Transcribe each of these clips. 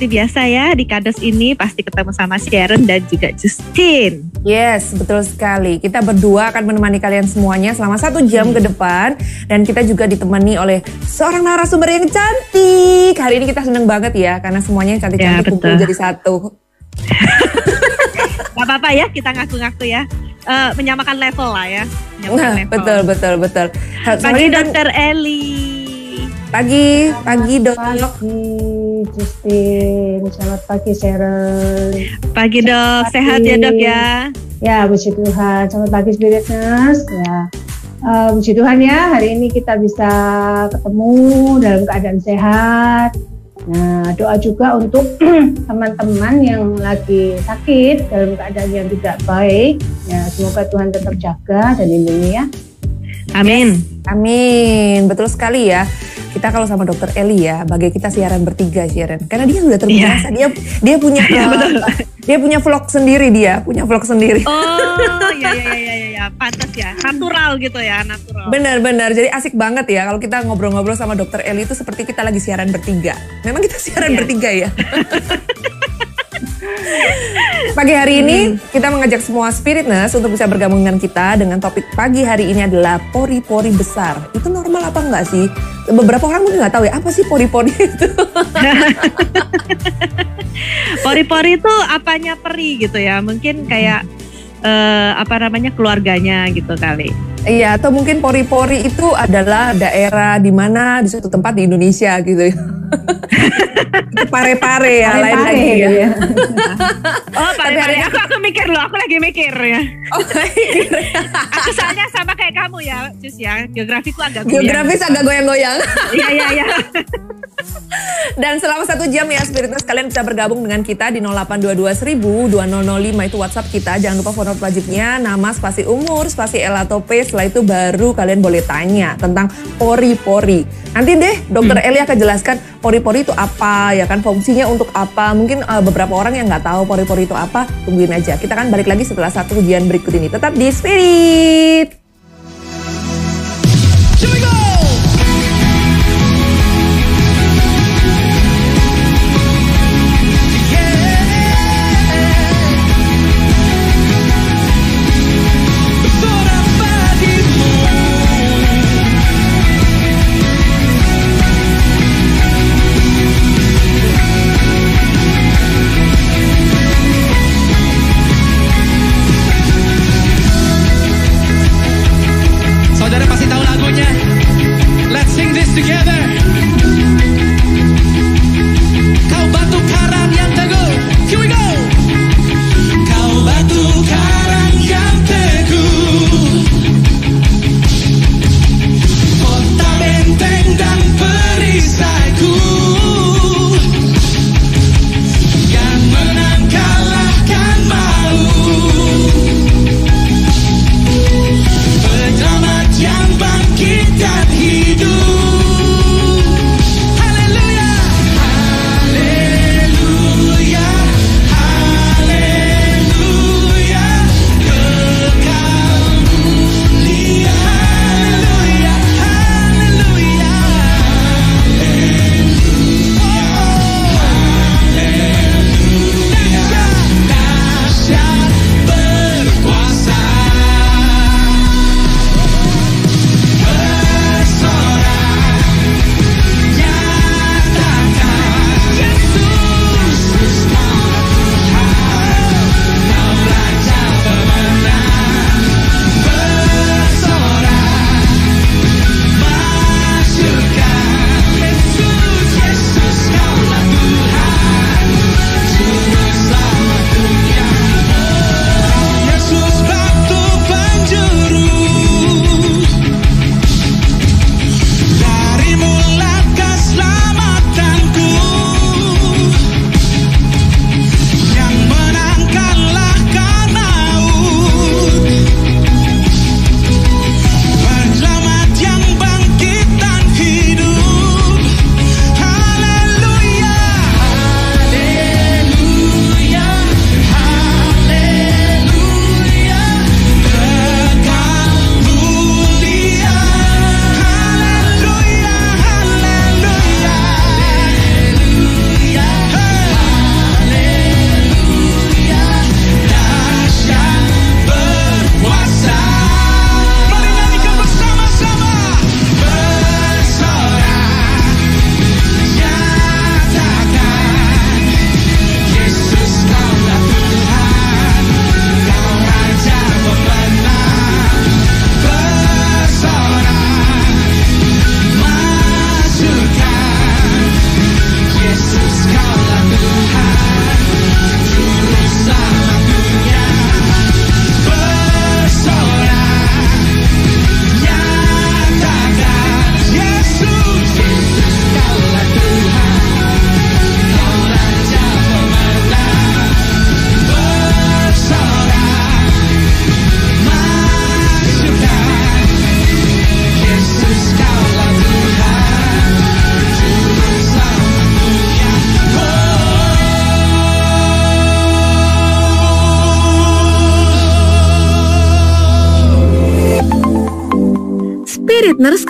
seperti biasa ya di Kados ini pasti ketemu sama Sharon dan juga Justin. Yes, betul sekali. Kita berdua akan menemani kalian semuanya selama satu jam ke depan. Dan kita juga ditemani oleh seorang narasumber yang cantik. Hari ini kita seneng banget ya karena semuanya cantik-cantik ya, kumpul jadi satu. Gak apa-apa ya kita ngaku-ngaku ya uh, menyamakan level lah ya. Nah, level. betul betul betul. Pagi Dokter Eli. Pagi, pagi dok. Pagi Justin, selamat pagi Sharon. Pagi dok, pagi. sehat ya dok ya. Ya, puji Tuhan. Selamat pagi Spiritness. Ya, uh, puji Tuhan ya. Hari ini kita bisa ketemu dalam keadaan sehat Nah, doa juga untuk teman-teman yang lagi sakit dalam keadaan yang tidak baik. Ya, semoga Tuhan tetap jaga dan lindungi ya. Amin. Yes. Amin. Betul sekali ya kita kalau sama dokter Eli ya, bagai kita siaran bertiga Sharon. Karena dia sudah terbiasa, yeah. dia dia punya yeah, uh, dia punya vlog sendiri dia, punya vlog sendiri. Oh, iya iya iya iya ya, pantas ya, natural gitu ya, natural. Benar-benar, jadi asik banget ya kalau kita ngobrol-ngobrol sama dokter Eli itu seperti kita lagi siaran bertiga. Memang kita siaran yeah. bertiga ya. Pagi hari ini hmm. kita mengajak semua spiritness untuk bisa bergabung dengan kita dengan topik pagi hari ini adalah pori-pori besar. Itu normal apa enggak sih? Beberapa orang mungkin nggak tahu ya apa sih pori-pori itu. pori-pori itu apanya peri gitu ya? Mungkin kayak uh, apa namanya keluarganya gitu kali. Iya, atau mungkin pori-pori itu adalah daerah di mana di suatu tempat di Indonesia gitu. pare-pare ya pare -pare, lain lagi ya. ya. oh pare-pare aku aku mikir loh aku lagi mikir ya. Oh aku soalnya sama kayak kamu ya Cus ya geografiku agak goyang. Geografis agak goyang-goyang. Iya iya iya. Dan selama satu jam ya Spiritness kalian bisa bergabung dengan kita di 0822 2005 itu WhatsApp kita. Jangan lupa format wajibnya nama spasi umur spasi P. Setelah itu baru kalian boleh tanya tentang pori-pori. Nanti deh Dokter hmm. Eli akan jelaskan pori-pori itu apa ya kan fungsinya untuk apa. Mungkin uh, beberapa orang yang nggak tahu pori-pori itu apa tungguin aja. Kita akan balik lagi setelah satu ujian berikut ini. Tetap di Spirit.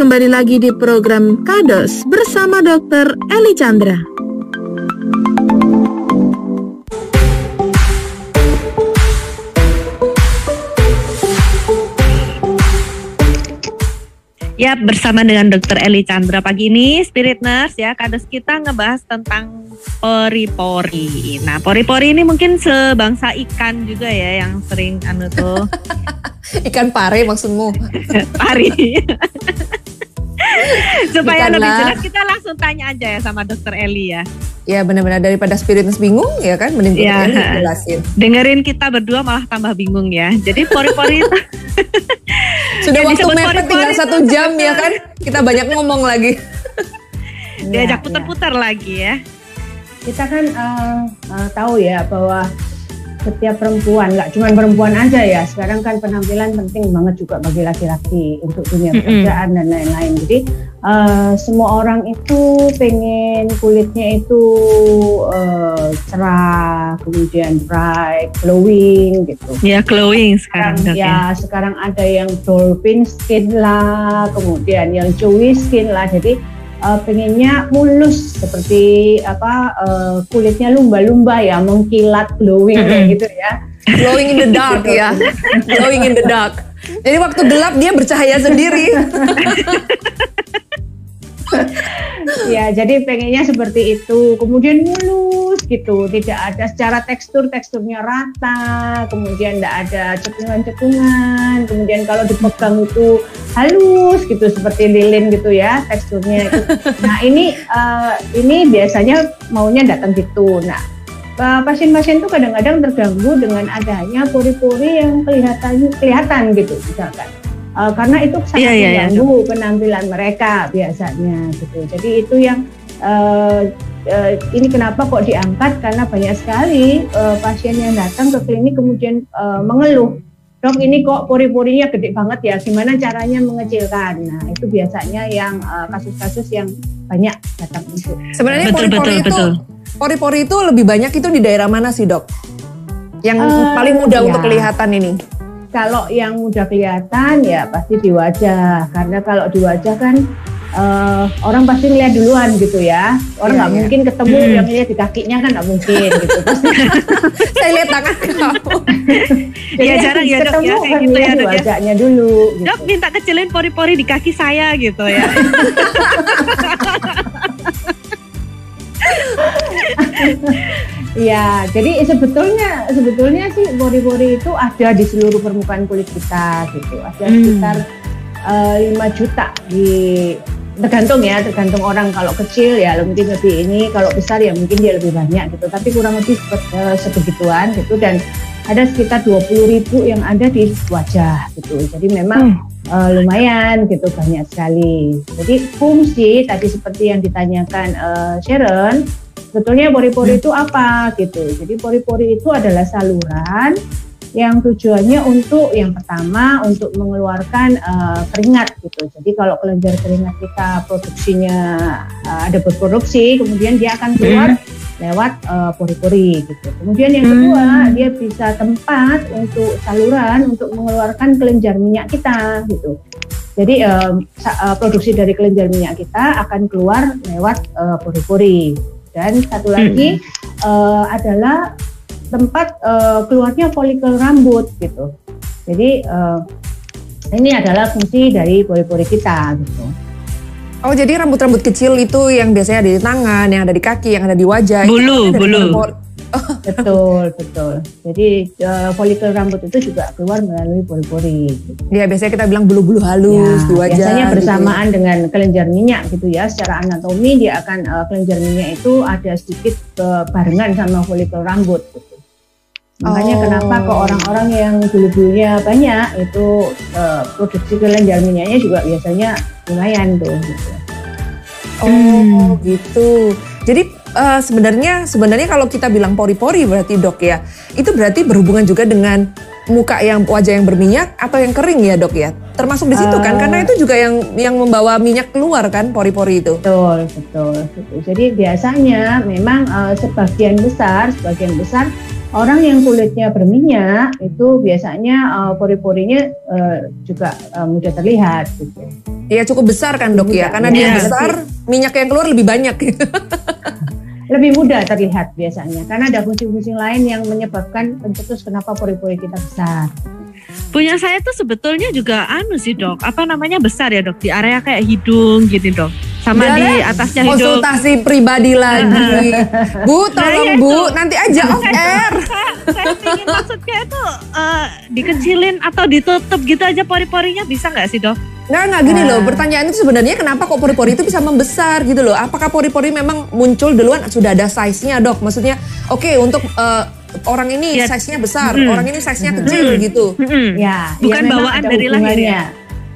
Kembali lagi di program Kados bersama Dr. Eli Chandra. Ya, bersama dengan Dr. Eli Chandra pagi ini, Spirit Nurse ya, kados kita ngebahas tentang pori-pori. Nah, pori-pori ini mungkin sebangsa ikan juga ya yang sering anu tuh. ikan pare maksudmu? pari. Supaya lebih jelas kita langsung tanya aja ya sama Dr. Eli ya. Ya benar-benar daripada spiritness bingung ya kan mending dokter Eli jelasin. Dengerin kita berdua malah tambah bingung ya. Jadi pori-pori Sudah waktu mepet tinggal satu jam ya kan kita banyak ngomong lagi. Ya, diajak ya. putar-putar lagi ya. Kita kan eh, eh, tahu ya bahwa setiap perempuan, nggak cuma perempuan aja ya. Sekarang kan penampilan penting banget juga bagi laki-laki untuk dunia pekerjaan dan lain-lain. Jadi eh, semua orang itu pengen kulitnya itu eh, cerah, kemudian bright, glowing gitu. Ya glowing sekarang Sekarang, ya. ya sekarang ada yang dolphin skin lah, kemudian yang dewy skin lah. Jadi eh, pengennya mulus seperti apa eh, kulitnya lumba-lumba ya, mengkilat glowing kayak gitu ya. Glowing in the dark ya. Glowing in the dark. Jadi waktu gelap dia bercahaya sendiri. Ya, jadi pengennya seperti itu. Kemudian mulus gitu, tidak ada secara tekstur teksturnya rata, kemudian tidak ada cekungan-cekungan, kemudian kalau dipegang itu halus gitu seperti lilin gitu ya teksturnya. Nah ini eh, ini biasanya maunya datang gitu. Nah eh, pasien-pasien itu kadang-kadang terganggu dengan adanya pori-pori yang kelihatan kelihatan gitu misalkan. Eh, karena itu sangat Iya, iya, iya, mengganggu penampilan mereka biasanya gitu. Jadi itu yang eh, eh, ini kenapa kok diangkat karena banyak sekali eh, pasien yang datang ke klinik kemudian eh, mengeluh, dok ini kok pori-porinya gede banget ya, gimana caranya mengecilkan? Nah itu biasanya yang kasus-kasus yang banyak datang itu. Sebenarnya Betul, pori-pori betul, itu betul. pori-pori itu lebih banyak itu di daerah mana sih dok? Yang Eh, paling mudah iya. untuk kelihatan ini. Kalau yang mudah kelihatan ya pasti di wajah, karena kalau di wajah kan eh, orang pasti ngeliat duluan gitu ya. Orang Iya, nggak iya. mungkin ketemu Hmm. yang lihat di kakinya kan nggak mungkin gitu. Pasti Saya lihat tangan kamu. Iya, jarang ya, Dok, ya, kayak gitu ya, Dok, ya. wajahnya dulu. Gitu. Dok minta kecilin pori-pori di kaki saya gitu ya. Iya, jadi sebetulnya sebetulnya sih pori-pori itu ada di seluruh permukaan kulit kita gitu. Ada Hmm. sekitar eh, 5 juta di tergantung ya, tergantung orang kalau kecil ya mungkin lebih ini, kalau besar ya mungkin dia lebih banyak gitu. Tapi kurang lebih eh, sebegituan gitu dan ada sekitar 20 ribu yang ada di wajah gitu. Jadi memang eh, lumayan gitu banyak sekali. Jadi fungsi tadi seperti yang ditanyakan eh, Sharon, sebetulnya pori-pori itu apa gitu. Jadi pori-pori itu adalah saluran yang tujuannya untuk yang pertama untuk mengeluarkan eh, keringat gitu. Jadi kalau kelenjar keringat kita produksinya eh, ada berproduksi, kemudian dia akan keluar lewat eh, pori-pori gitu. Kemudian yang kedua dia bisa tempat untuk saluran untuk mengeluarkan kelenjar minyak kita gitu. Jadi eh, produksi dari kelenjar minyak kita akan keluar lewat eh, pori-pori. Dan satu lagi eh, adalah tempat eh, keluarnya folikel rambut gitu. Jadi eh, ini adalah fungsi dari pori-pori kita gitu. Oh jadi rambut-rambut kecil itu yang biasanya ada di tangan, yang ada di kaki, yang ada di wajah. Bulu, kan bulu. pori-pori. Betul, betul. Jadi eh, folikel rambut itu juga keluar melalui pori-pori. gitu. Ya biasanya kita bilang bulu-bulu halus Ya, di wajah. biasanya gitu ya. bersamaan dengan kelenjar minyak gitu ya. Secara anatomi dia akan eh, kelenjar minyak itu ada sedikit eh, barengan sama folikel rambut. Gitu. Makanya Oh. kenapa ke orang-orang yang bulu-bulunya banyak itu eh, produksi kelenjar minyaknya juga biasanya lumayan tuh. Gitu. Oh gitu. Jadi eh, sebenarnya sebenarnya kalau kita bilang pori-pori berarti dok ya, itu berarti berhubungan juga dengan muka yang wajah yang berminyak atau yang kering ya dok ya. Termasuk di situ kan, Eh. karena itu juga yang yang membawa minyak keluar kan pori-pori itu. Betul, betul. Jadi biasanya memang eh, sebagian besar, sebagian besar orang yang kulitnya berminyak itu biasanya eh, pori-porinya eh, juga eh, mudah terlihat gitu. Iya cukup besar kan dok ya, karena dia Iya. besar, minyak yang keluar lebih banyak. Lebih mudah terlihat biasanya karena ada fungsi-fungsi lain yang menyebabkan pencetus kenapa pori-pori kita besar. Punya saya tuh sebetulnya juga anu sih dok, apa namanya besar ya dok di area kayak hidung gitu dok, sama Udah di deh, atasnya hidung. Konsultasi pribadi lagi. Bu, tolong iya Bu, itu. nanti aja off air. saya, saya ingin maksudnya itu eh, dikecilin atau ditutup gitu aja pori-porinya bisa nggak sih dok? Nggak, nggak gini loh, pertanyaan itu sebenarnya kenapa kok pori-pori itu bisa membesar gitu loh. Apakah pori-pori memang muncul duluan sudah ada size-nya dok? Maksudnya oke untuk eh, orang ini Ya. size-nya besar, Mm. orang ini size-nya kecil Mm. gitu. Mm-mm. Ya, Bukan ya bawaan ada dari lahir ya?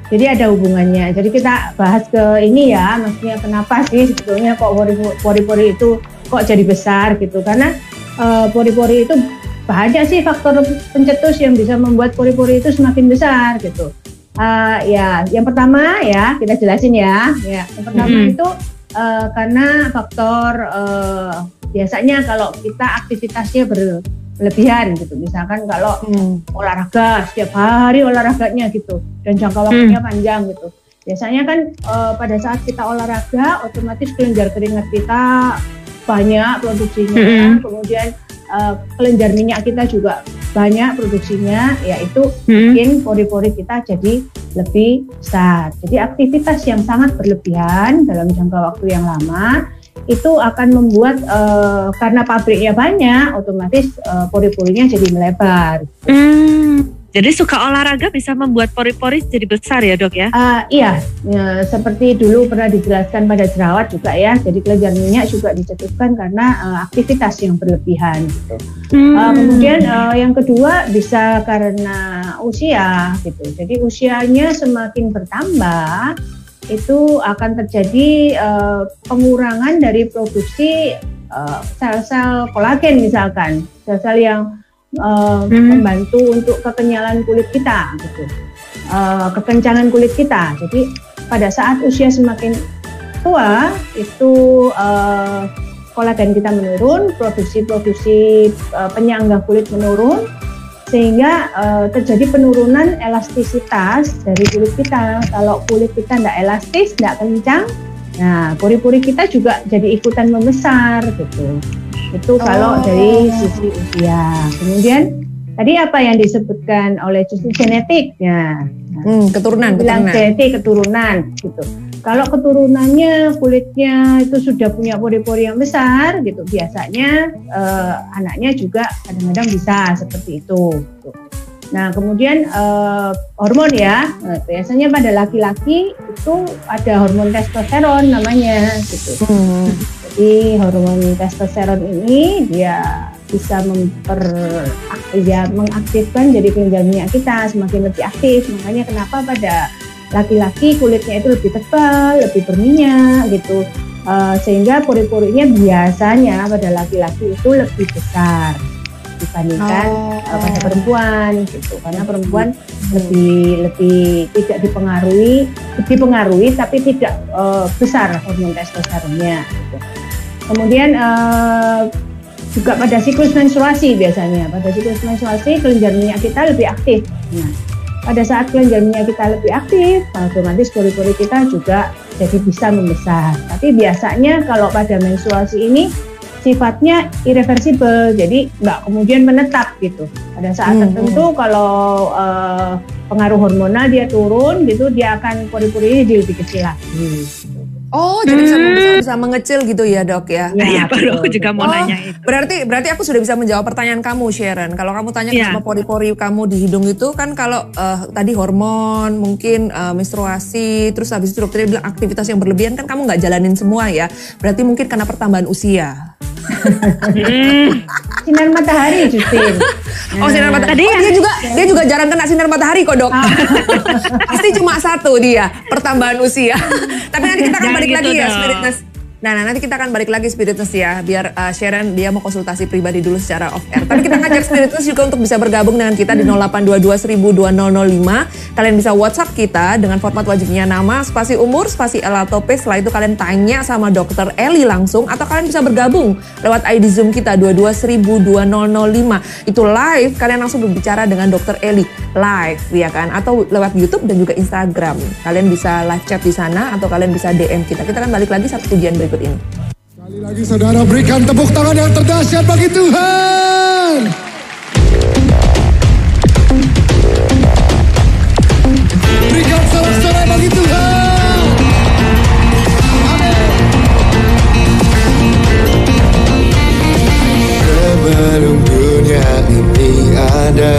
Jadi ada hubungannya. Jadi kita bahas ke ini ya, maksudnya kenapa sih sebetulnya kok pori- pori-pori itu kok jadi besar gitu? Karena eh, pori-pori itu banyak sih faktor pencetus yang bisa membuat pori-pori itu semakin besar gitu. Eh, ya, yang pertama ya kita jelasin ya. Ya, yang pertama Mhm. itu eh, karena faktor eh, biasanya kalau kita aktivitasnya berlebihan gitu. Misalkan kalau Hmm. olahraga setiap hari olahraganya gitu dan jangka waktunya panjang gitu. Biasanya kan eh, pada saat kita olahraga otomatis kelenjar keringat kita banyak produksinya, Mm-mm. kemudian eh, kelenjar minyak kita juga banyak produksinya, yaitu Mm-mm. bikin pori-pori kita jadi lebih besar. Jadi aktivitas yang sangat berlebihan dalam jangka waktu yang lama itu akan membuat eh, karena pabriknya banyak, otomatis eh, pori-porinya jadi melebar. Hmm, jadi suka olahraga bisa membuat pori-pori jadi besar ya dok ya? Ah, iya, ya, seperti dulu pernah dijelaskan pada jerawat juga ya. Jadi kelenjar minyak juga dicetuskan karena eh, aktivitas yang berlebihan. Gitu. Hmm. Uh, kemudian uh, yang kedua bisa karena usia gitu. Jadi usianya semakin bertambah itu akan terjadi uh, pengurangan dari produksi uh, sel-sel kolagen misalkan, sel-sel yang uh, Hmm. membantu untuk kekenyalan kulit kita gitu. Uh, kekencangan kulit kita. Jadi pada saat usia semakin tua itu uh, kolagen kita menurun, produksi-produksi uh, penyangga kulit menurun, sehingga uh, terjadi penurunan elastisitas dari kulit kita. Kalau kulit kita tidak elastis, tidak kencang, nah pori-pori kita juga jadi ikutan membesar gitu. Itu kalau Oh. dari sisi usia. Kemudian tadi apa yang disebutkan oleh justru genetik, ya. Hmm, keturunan, bilang keturunan. genetik keturunan gitu. Kalau keturunannya kulitnya itu sudah punya pori-pori yang besar gitu, biasanya eh, anaknya juga kadang-kadang bisa seperti itu. gitu. Nah kemudian eh, hormon ya, Eh, biasanya pada laki-laki itu ada hormon testosteron namanya gitu. Hmm. Jadi hormon testosteron ini dia bisa memper ya, mengaktifkan jadi kelenjar minyak kita semakin lebih aktif. Makanya kenapa pada laki-laki kulitnya itu lebih tebal, lebih berminyak gitu. Eh, sehingga pori-porinya biasanya pada laki-laki itu lebih besar dibandingkan eh, pada perempuan gitu. Karena perempuan lebih lebih tidak dipengaruhi dipengaruhi tapi tidak eh, besar hormon testosteronnya gitu. kemudian eh, juga pada siklus menstruasi biasanya pada siklus menstruasi kelenjar minyak kita lebih aktif nah pada saat kelenjar minyak kita lebih aktif otomatis pori-pori kita juga jadi bisa membesar. Tapi biasanya kalau pada menstruasi ini sifatnya irreversibel jadi nggak kemudian menetap gitu. Pada saat Hmm, tertentu kalau eh, pengaruh hormonal dia turun gitu dia akan pori-pori jadi lebih kecil lagi Oh, jadi bisa Hmm. membesar, bisa mengecil gitu ya dok ya? Iya, baru aku juga mau Oh, nanya itu. Berarti berarti aku sudah bisa menjawab pertanyaan kamu Sharon. Kalau kamu tanya Iya. kenapa pori-pori kamu di hidung itu kan kalau eh, tadi hormon, mungkin eh, menstruasi, terus habis itu dokternya bilang aktivitas yang berlebihan kan kamu nggak jalanin semua ya. Berarti mungkin karena pertambahan usia. Hmm, sinar matahari Justin Oh sinar matahari. Tadi Oh, dia juga dia juga jarang kena sinar matahari kok dok. Ah. Pasti cuma satu dia pertambahan usia. Tapi nanti kita akan Jangan balik gitu lagi ya dong. spiritness. Nah, nah, nanti kita akan balik lagi Spiritness ya, biar uh, Sharon dia mau konsultasi pribadi dulu secara off air. Tapi kita ngajak Spiritness juga untuk bisa bergabung dengan kita di 0822 Kalian bisa WhatsApp kita dengan format wajibnya nama, spasi umur, spasi L atau P. Setelah itu kalian tanya sama dokter Eli langsung atau kalian bisa bergabung lewat ID Zoom kita 22 Itu live, kalian langsung berbicara dengan dokter Eli live ya kan atau lewat YouTube dan juga Instagram. Kalian bisa live chat di sana atau kalian bisa DM kita. Kita akan balik lagi satu tujuan berikut berikut ini. Sekali lagi saudara berikan tepuk tangan yang terdahsyat bagi Tuhan. Berikan sorak-sorai bagi Tuhan. Sebelum dunia ini ada,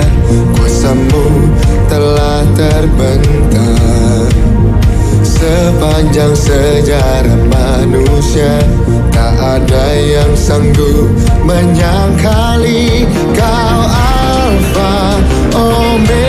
kuasamu telah terbentang. Sepanjang sejarah manusia Tak ada yang sanggup menyangkali Kau Alfa Omega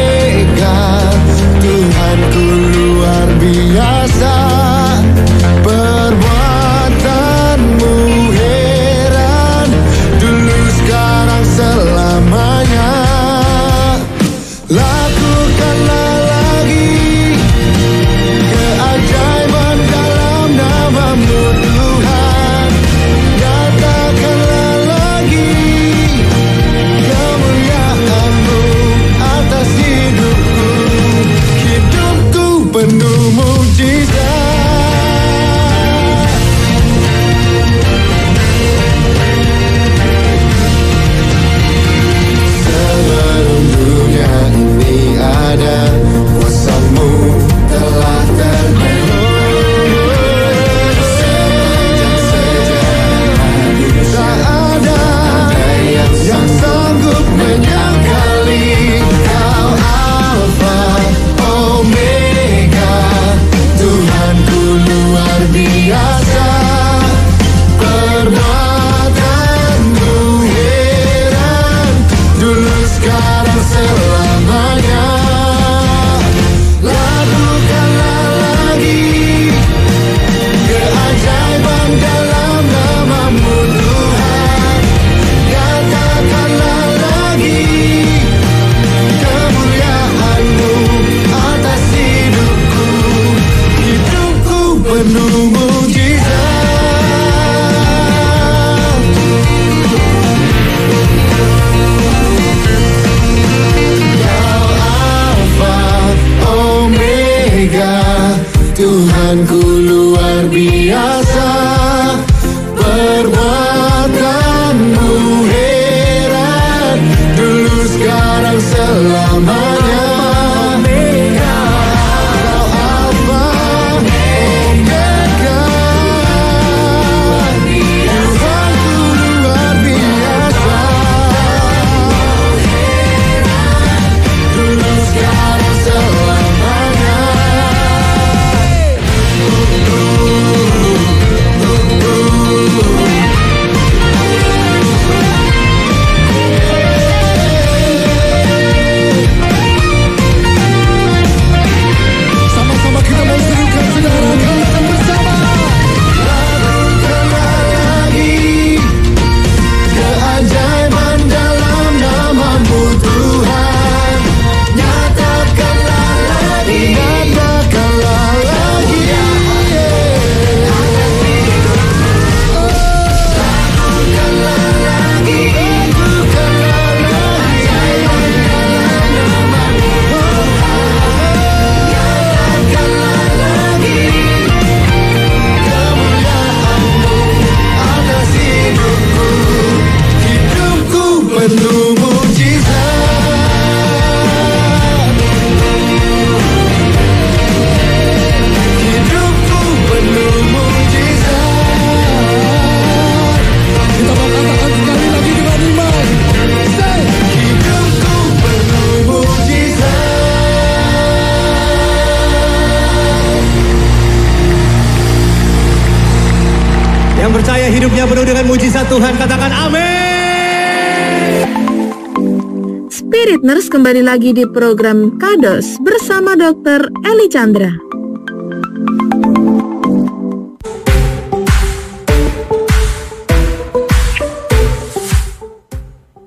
Kados kembali lagi di program Kados bersama Dr. Eli Chandra.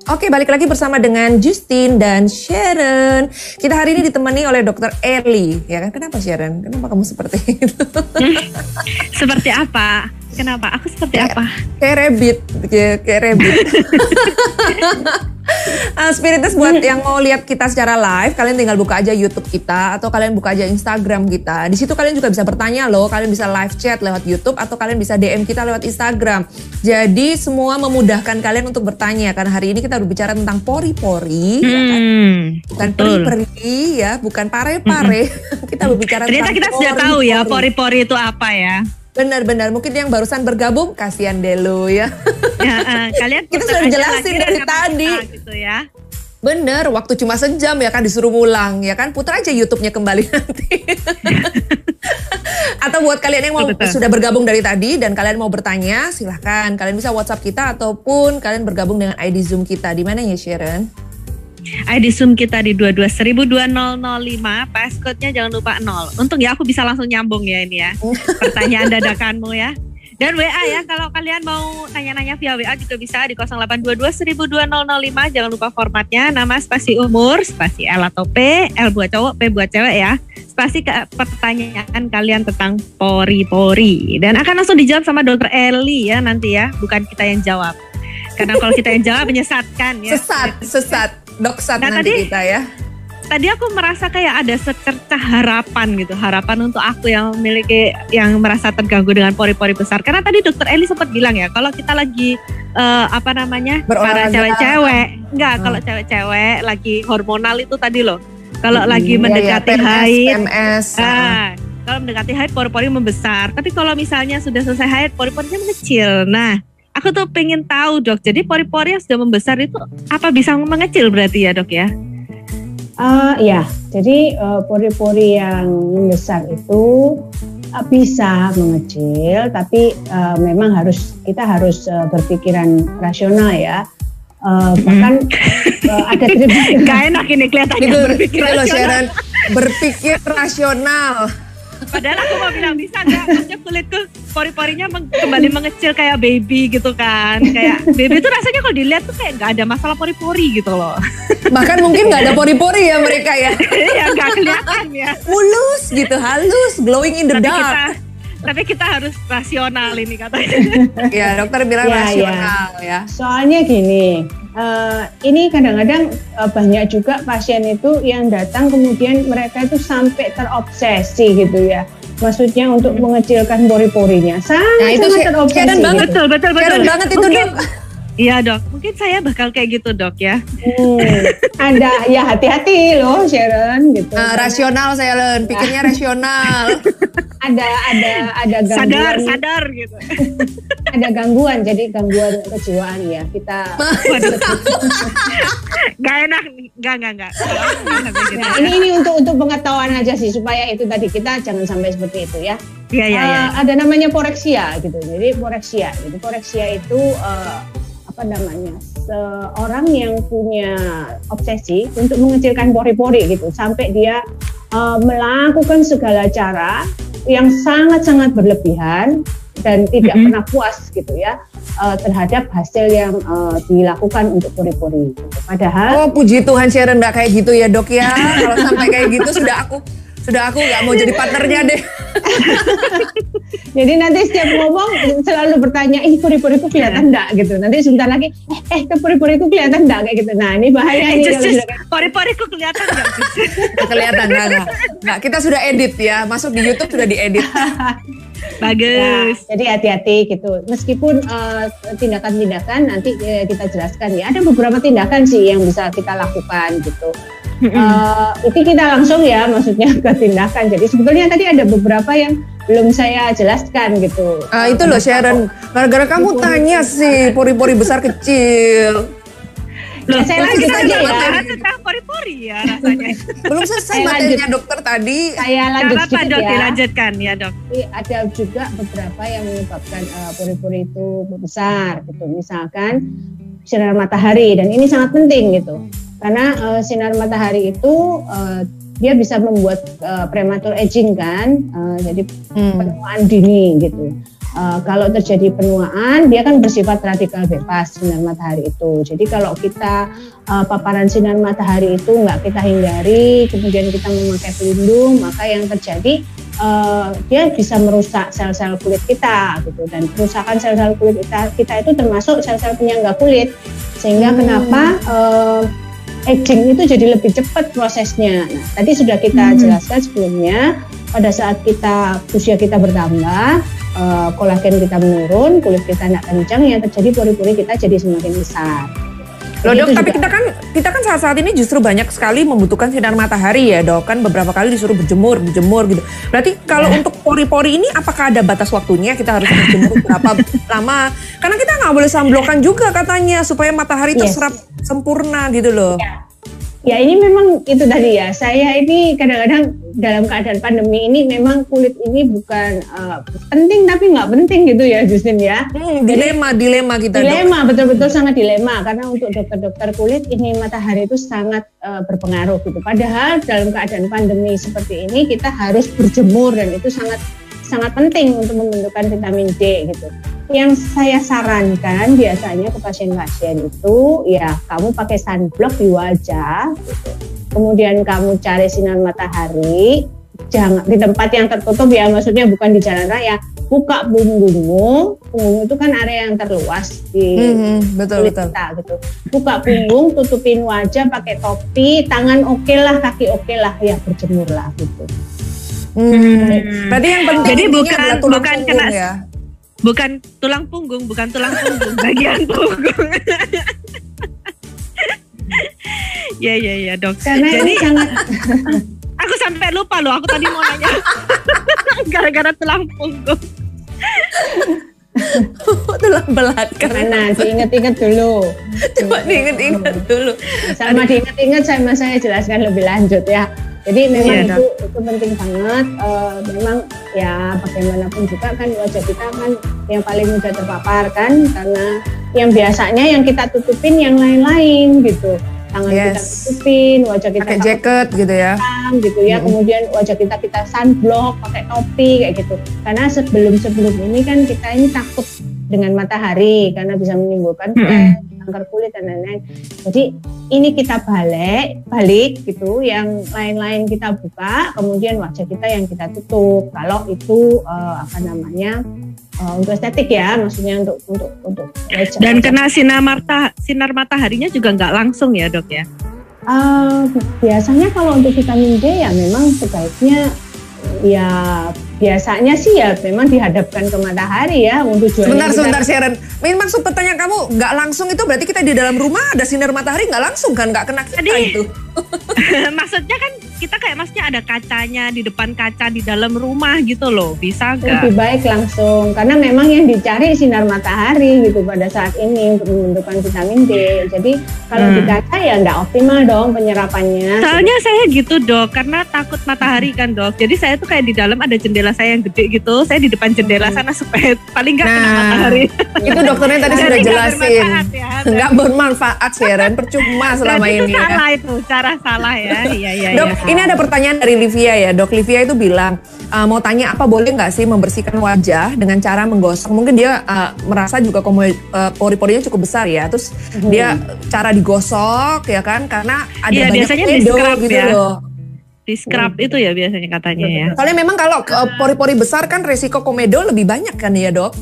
Oke, balik lagi bersama dengan Justin dan Sharon. Kita hari ini ditemani oleh Dokter Eli, ya kan? Kenapa Sharon? Kenapa kamu seperti itu? seperti apa? Kenapa? Aku seperti apa? kayak rabbit, kayak, kayak rabbit. Ah, Spiritus buat yang mau lihat kita secara live, kalian tinggal buka aja YouTube kita atau kalian buka aja Instagram kita. Di situ kalian juga bisa bertanya loh, kalian bisa live chat lewat YouTube atau kalian bisa DM kita lewat Instagram. Jadi semua memudahkan kalian untuk bertanya karena hari ini kita berbicara tentang pori-pori, ya kan? Hmm, bukan peri-peri ya, bukan pare-pare. kita berbicara Ternyata tentang kita sudah tahu ya pori-pori itu apa ya. Benar-benar, mungkin yang barusan bergabung kasihan deh lu ya. ya eh, kalian Kita sudah jelasin dari tadi. kita Gitu ya. Bener, waktu cuma sejam ya kan disuruh ngulang ya kan, putar aja YouTube-nya kembali nanti. Atau buat kalian yang mau betul. sudah bergabung dari tadi dan kalian mau bertanya, silahkan kalian bisa WhatsApp kita ataupun kalian bergabung dengan ID Zoom kita. Di mana ya Sharon? ID Zoom kita di 22.2005, passcode-nya jangan lupa 0. Untung ya aku bisa langsung nyambung ya ini ya. Pertanyaan dadakanmu ya. Dan WA ya, kalau kalian mau nanya-nanya via WA juga bisa di 0822-1000-005. Jangan lupa formatnya, nama, spasi umur, spasi L atau P, L buat cowok, P buat cewek ya. Spasi ke pertanyaan kalian tentang pori-pori. Dan akan langsung dijawab sama dokter Eli ya nanti ya, bukan kita yang jawab. Karena kalau kita yang jawab menyesatkan ya. Sesat, sesat, doksat Nah, nanti tadi- kita ya. tadi aku merasa kayak ada secercah harapan gitu harapan untuk aku yang memiliki yang merasa terganggu dengan pori-pori besar karena tadi dokter Eli sempat bilang ya kalau kita lagi eh, apa namanya para cewek-cewek enggak Hmm. kalau cewek-cewek lagi hormonal itu tadi loh kalau Hmm, lagi iya, mendekati iya, PMS, haid PMS. ah, kalau mendekati haid pori-pori membesar tapi kalau misalnya sudah selesai haid pori-porinya mengecil nah aku tuh pengen tahu dok jadi pori-pori yang sudah membesar itu apa bisa mengecil berarti ya dok ya Eh, ya, jadi eh, pori-pori yang membesar itu eh, bisa mengecil, tapi eh, memang harus kita harus eh, berpikiran rasional ya. Eh, bahkan eh, ada tribun Gak enak ini kelihatannya Itu, berpikir loh. Sharon, berpikir rasional. Padahal aku mau bilang bisa nggak? Maksudnya kulitku pori-porinya kembali mengecil kayak baby gitu kan. Kayak baby itu rasanya kalau dilihat tuh kayak nggak ada masalah pori-pori gitu loh. Bahkan mungkin nggak ada pori-pori ya mereka ya. ya nggak kelihatan ya. Mulus gitu, halus, glowing in the Tapi dark. kita tapi kita harus rasional ini katanya. Ya dokter bilang Ya, rasional ya. Soalnya gini, eh, ini kadang-kadang eh, banyak juga pasien itu yang datang kemudian mereka itu sampai terobsesi gitu ya. Maksudnya untuk mengecilkan pori-porinya. Sangat, Nah, itu terobsesi. Sharon banget. betul betul betul. Keren banget itu Mungkin- dok. Iya dok, mungkin saya bakal kayak gitu dok ya. Hmm, ada ya hati-hati loh Sharon gitu. Nah, rasional saya Len, pikirnya rasional. ada ada ada gangguan Sadar sadar gitu. ada gangguan jadi gangguan kejiwaan ya kita Waduh. Gak enak gak gak gak. Nah, ini ini untuk untuk pengetahuan aja sih supaya itu tadi kita jangan sampai seperti itu ya Iya iya iya. Eh, ada namanya poreksia gitu jadi poreksia gitu poreksia itu eh, apa namanya seorang yang punya obsesi untuk mengecilkan pori-pori gitu sampai dia eh, melakukan segala cara yang sangat-sangat berlebihan dan tidak Mhm. pernah puas gitu ya eh, terhadap hasil yang eh, dilakukan untuk pori-pori. gitu. Padahal Oh puji Tuhan Sharon nggak kayak gitu ya dok ya. Kalau sampai kayak gitu sudah aku sudah aku nggak mau jadi partnernya deh. jadi nanti setiap ngomong selalu bertanya, ih pori-poriku kelihatan enggak gitu. Nanti sebentar lagi, eh, eh ke pori-poriku kelihatan enggak kayak gitu. Nah ini bahaya Eh, ini Jus, kalau Jus, sudah kayak- pori-poriku kelihatan gak? Jus? Nggak kelihatan nggak nggak. Nggak, kita sudah edit ya. Masuk di YouTube sudah diedit. Ya, Bagus. jadi hati-hati gitu. Meskipun eh, tindakan-tindakan nanti eh, kita jelaskan ya. Ada beberapa tindakan sih yang bisa kita lakukan gitu. Eh, itu kita langsung ya, maksudnya ke tindakan. Jadi sebetulnya tadi ada beberapa yang belum saya jelaskan gitu. Ah itu loh Sharon. Gara-gara kamu tanya sih pori-pori besar kecil. Ya, saya Loh, lanjut kita aja ya. tentang pori-pori ya rasanya. Belum selesai Saya materinya dokter tadi. Saya lanjut apa-apa sedikit dok, ya. dilanjutkan ya dok. Ada juga beberapa yang menyebabkan eh, pori-pori itu besar gitu. Misalkan sinar matahari dan ini sangat penting gitu. Karena eh, sinar matahari itu eh, dia bisa membuat eh, prematur aging kan, eh, jadi Hmm. penuaan dini gitu. Uh, kalau terjadi penuaan, dia kan bersifat radikal bebas sinar matahari itu. Jadi kalau kita uh, paparan sinar matahari itu nggak kita hindari, kemudian kita memakai pelindung, maka yang terjadi uh, dia bisa merusak sel-sel kulit kita gitu. Dan kerusakan sel-sel kulit kita, kita itu termasuk sel-sel penyangga kulit. Sehingga hmm. kenapa uh, aging itu jadi lebih cepat prosesnya. Nah, tadi sudah kita hmm. jelaskan sebelumnya pada saat kita usia kita bertambah, uh, kolagen kita menurun, kulit kita tidak kencang, yang terjadi pori-pori kita jadi semakin besar. Loh dok, tapi kita kan kita kan saat saat ini justru banyak sekali membutuhkan sinar matahari ya dok kan beberapa kali disuruh berjemur, berjemur gitu. Berarti kalau ya. untuk pori-pori ini apakah ada batas waktunya kita harus berjemur berapa lama? Karena kita nggak boleh samblokan juga katanya supaya matahari yes. Sempurna gitu loh. Ya Ya ini memang itu tadi ya. Saya ini kadang-kadang dalam keadaan pandemi ini memang kulit ini bukan uh, penting tapi nggak penting gitu ya Justin ya. Hmm, dilema, Jadi, dilema kita. Dilema, betul-betul sangat dilema karena untuk dokter-dokter kulit ini matahari itu sangat uh, berpengaruh gitu. Padahal dalam keadaan pandemi seperti ini kita harus berjemur dan itu sangat sangat penting untuk membentukkan vitamin D gitu. Yang saya sarankan biasanya ke pasien-pasien itu ya kamu pakai sunblock di wajah, gitu. kemudian kamu cari sinar matahari, jangan di tempat yang tertutup ya maksudnya bukan di jalan raya buka punggungmu punggung itu kan area yang terluas di hmm, betul, kulit betul. kita gitu buka punggung tutupin wajah pakai topi tangan oke okay lah kaki oke okay lah ya berjemur lah gitu Hmm. Berarti yang penting Jadi bukan bukan kena ya. Bukan tulang punggung, bukan tulang punggung, bagian punggung. ya ya ya dok. Karena Jadi sangat aku sampai lupa loh. Aku tadi mau nanya gara-gara tulang punggung. tulang belakang. Mana diinget-inget dulu. Coba diinget-inget dulu. Sama diinget-inget sama saya jelaskan lebih lanjut ya. Jadi memang yeah, itu itu penting banget. Uh, memang ya bagaimanapun juga kan wajah kita kan yang paling mudah terpapar kan karena yang biasanya yang kita tutupin yang lain-lain gitu. Tangan yes. kita tutupin, wajah kita pakai jaket gitu ya. gitu ya. Mm-hmm. Kemudian wajah kita kita sunblock, pakai topi kayak gitu. Karena sebelum-sebelum ini kan kita ini takut dengan matahari karena bisa menimbulkan mm-hmm kanker kulit dan lain-lain. Jadi ini kita balik, balik gitu, yang lain-lain kita buka, kemudian wajah kita yang kita tutup. Kalau itu uh, apa namanya uh, untuk estetik ya, maksudnya untuk untuk untuk wajah. Dan kena sinar mata sinar mataharinya juga nggak langsung ya dok ya? Uh, biasanya kalau untuk vitamin D ya memang sebaiknya ya biasanya sih ya memang dihadapkan ke matahari ya untuk tujuannya. Sebentar, kita... sebentar Sharon. Main maksud pertanyaan kamu nggak langsung itu berarti kita di dalam rumah ada sinar matahari nggak langsung kan nggak kena kita Jadi, itu. maksudnya kan kita kayak maksudnya ada kacanya di depan kaca di dalam rumah gitu loh bisa nggak? Lebih baik langsung karena memang yang dicari sinar matahari gitu pada saat ini untuk membentukkan vitamin D. Jadi kalau hmm. di kaca ya nggak optimal dong penyerapannya. Soalnya saya gitu dok karena takut matahari kan dok. Jadi saya tuh kayak di dalam ada jendela saya yang gede gitu. Saya di depan jendela hmm. sana supaya paling nggak nah, kena matahari. Itu dokternya tadi sudah jelasin. Ya, nggak bermanfaat Sharon percuma selama Berarti ini. Itu ya. salah ya. itu cara salah ya. Iya iya. Dok, ya. ini ada pertanyaan dari Livia ya. Dok Livia itu bilang uh, mau tanya apa boleh nggak sih membersihkan wajah dengan cara menggosok? Mungkin dia uh, merasa juga uh, pori-porinya cukup besar ya. Terus hmm. dia cara digosok ya kan karena ada ya, banyak biasanya di scrub gitu ya. loh. Di scrub hmm. itu ya biasanya katanya ya. Soalnya memang kalau uh, pori-pori besar kan resiko komedo lebih banyak kan ya dok?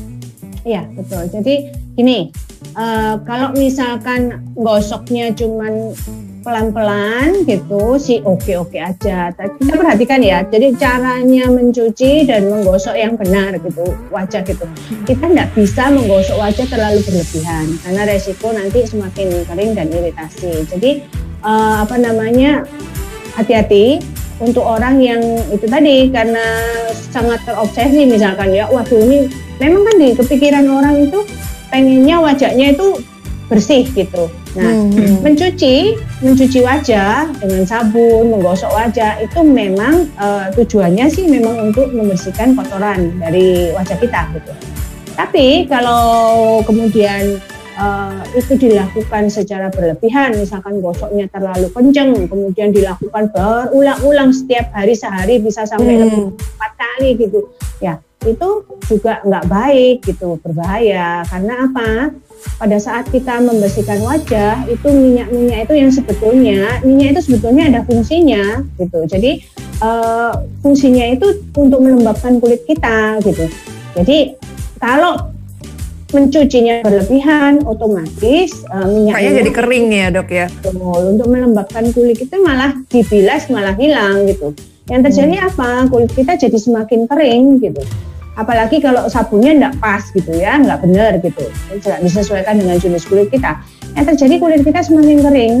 Iya betul. Jadi gini, uh, kalau misalkan gosoknya cuman pelan-pelan gitu sih oke-oke aja. Tapi kita perhatikan ya, jadi caranya mencuci dan menggosok yang benar gitu wajah gitu. Kita tidak bisa menggosok wajah terlalu berlebihan karena resiko nanti semakin kering dan iritasi. Jadi uh, apa namanya hati-hati untuk orang yang itu tadi karena sangat terobsesi misalkan ya, waduh ini memang kan di kepikiran orang itu pengennya wajahnya itu bersih gitu. Nah, hmm, hmm. mencuci, mencuci wajah dengan sabun, menggosok wajah itu memang uh, tujuannya sih memang untuk membersihkan kotoran dari wajah kita gitu. Tapi kalau kemudian uh, itu dilakukan secara berlebihan, misalkan gosoknya terlalu kenceng, kemudian dilakukan berulang-ulang setiap hari sehari bisa sampai hmm. lebih empat kali gitu, ya itu juga nggak baik gitu, berbahaya. Karena apa? Pada saat kita membersihkan wajah, itu minyak-minyak itu yang sebetulnya minyak itu sebetulnya ada fungsinya gitu. Jadi eh, fungsinya itu untuk melembabkan kulit kita gitu. Jadi kalau mencucinya berlebihan, otomatis eh, minyak Kayaknya jadi kering ya dok ya. Betul. Untuk melembabkan kulit itu malah dibilas malah hilang gitu. Yang terjadi Hmm. apa? Kulit kita jadi semakin kering gitu. Apalagi kalau sabunnya enggak pas gitu ya, enggak benar gitu. Tidak disesuaikan dengan jenis kulit kita. Yang terjadi kulit kita semakin kering.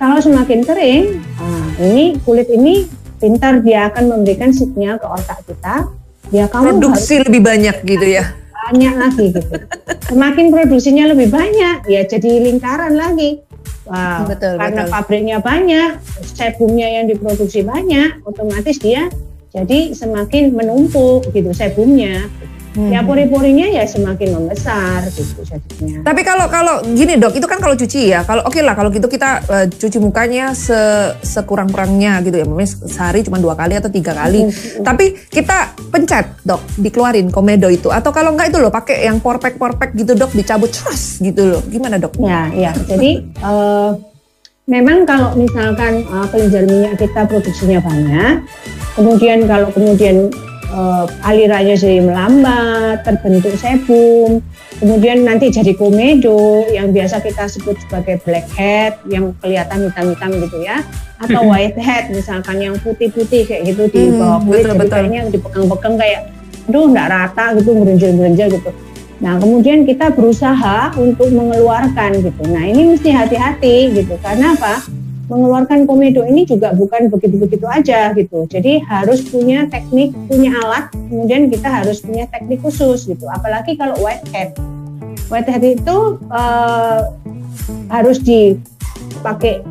Kalau semakin kering, ah, ini kulit ini pintar dia akan memberikan sinyal ke otak kita. Ya kamu harus Produksi lebih banyak gitu ya. Banyak lagi gitu. Semakin produksinya lebih banyak, ya jadi lingkaran lagi. Wow, Betul, karena betul. pabriknya banyak, sebumnya yang diproduksi banyak, otomatis dia jadi semakin menumpuk gitu sebumnya. Hmm. Ya pori-porinya ya semakin membesar gitu jadinya. Tapi kalau kalau gini dok, itu kan kalau cuci ya. Kalau oke lah kalau gitu kita eh, cuci mukanya se sekurang-kurangnya gitu ya. Mungkin sehari cuma dua kali atau tiga kali. Tapi kita pencet dok, dikeluarin komedo itu. Atau kalau enggak itu loh pakai yang porpek porpek gitu dok, dicabut ceras gitu loh. Gimana dok? Ya, ya. Jadi eh, memang kalau misalkan eh, kelenjar minyak kita produksinya banyak, kemudian kalau kemudian eh, alirannya jadi melambat, terbentuk sebum, kemudian nanti jadi komedo yang biasa kita sebut sebagai blackhead yang kelihatan hitam-hitam gitu ya, atau whitehead misalkan yang putih-putih kayak gitu di Hmm, bawah kulit, betul, jadi betul. kayaknya dipegang-pegang kayak, aduh nggak rata gitu, merenjel-merenjel gitu. Nah, kemudian kita berusaha untuk mengeluarkan gitu. Nah, ini mesti hati-hati gitu. Karena apa? Mengeluarkan komedo ini juga bukan begitu-begitu aja gitu. Jadi harus punya teknik, punya alat, kemudian kita harus punya teknik khusus gitu. Apalagi kalau whitehead. Whitehead itu eh, harus dipakai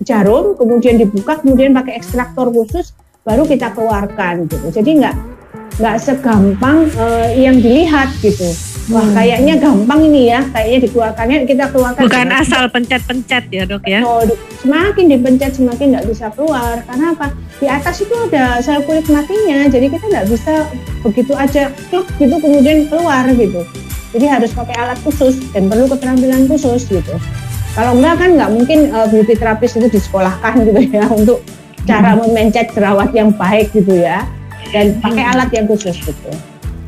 jarum, kemudian dibuka, kemudian pakai ekstraktor khusus, baru kita keluarkan gitu. Jadi nggak nggak segampang eh, yang dilihat gitu. Wah kayaknya gampang ini ya, kayaknya dikeluarkannya kita keluarkan. Bukan dengan- asal pencet-pencet ya dok ya. Oh, semakin dipencet semakin nggak bisa keluar. Karena apa? Di atas itu ada sel kulit matinya, jadi kita nggak bisa begitu aja kluk gitu kemudian keluar gitu. Jadi harus pakai alat khusus dan perlu keterampilan khusus gitu. Kalau enggak kan nggak mungkin uh, beauty therapist itu disekolahkan gitu ya untuk cara memencet jerawat yang baik gitu ya dan pakai alat yang khusus gitu.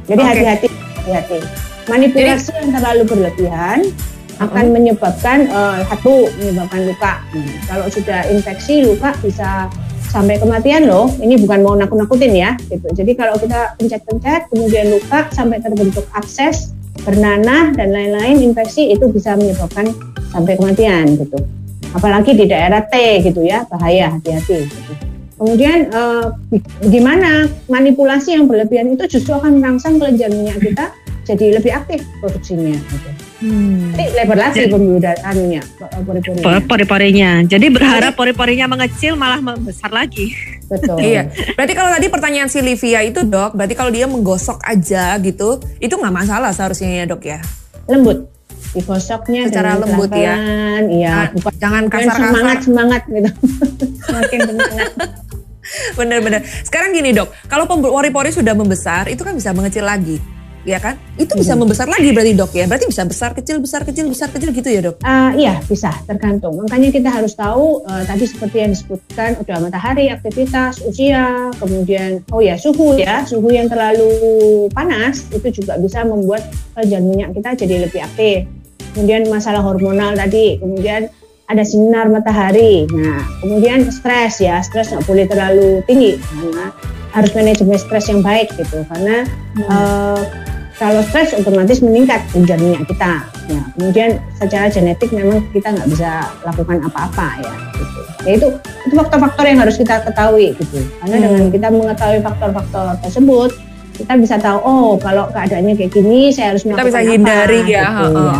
Jadi hati-hati, hati-hati. Manipulasi yang terlalu berlebihan akan menyebabkan eh, satu menyebabkan luka. Hmm, Kalau sudah infeksi luka bisa sampai kematian loh. Ini bukan mau nakut-nakutin ya. Gitu. Jadi kalau kita pencet-pencet kemudian luka sampai terbentuk abses, bernanah dan lain-lain infeksi itu bisa menyebabkan sampai kematian gitu. Apalagi di daerah T gitu ya bahaya hati-hati. Gitu. Kemudian eh, di- gimana manipulasi yang berlebihan itu justru akan merangsang kelenjar minyak kita jadi lebih aktif produksinya. Gitu. Hmm. Jadi lebar lagi pembuluh anunya, pori-porinya. Po- Pori-porinya. Jadi berharap pori-porinya mengecil malah membesar lagi. Betul. Iya, berarti kalau tadi pertanyaan si Livia itu dok, berarti kalau dia menggosok aja gitu, itu nggak masalah seharusnya ya dok ya? Lembut. Digosoknya Secara dengan lembut ya. Iya, Ah, bukan jangan kasar-kasar. semangat semangat gitu. Semakin semangat. Bener-bener. Sekarang gini dok, kalau pori-pori sudah membesar, itu kan bisa mengecil lagi, ya kan? Itu bisa membesar lagi berarti dok ya? Berarti bisa besar kecil besar kecil besar kecil gitu ya dok? Ah, iya bisa tergantung. Makanya kita harus tahu eh, tadi seperti yang disebutkan udah matahari, aktivitas, usia, kemudian oh ya suhu ya suhu yang terlalu panas itu juga bisa membuat kelenjar minyak kita jadi lebih aktif. Kemudian masalah hormonal tadi, kemudian ada sinar matahari. Nah, kemudian stres ya, stres nggak boleh terlalu tinggi karena harus manajemen stres yang baik gitu karena eh, kalau stres otomatis meningkat kelenjar minyak kita. Ya, kemudian secara genetik memang kita nggak bisa lakukan apa-apa ya. Gitu. Ya itu itu faktor-faktor yang harus kita ketahui gitu. Karena Hmm. dengan kita mengetahui faktor-faktor tersebut, kita bisa tahu oh kalau keadaannya kayak gini saya harus Kita melakukan bisa apa, hindari ya, Gitu, ya,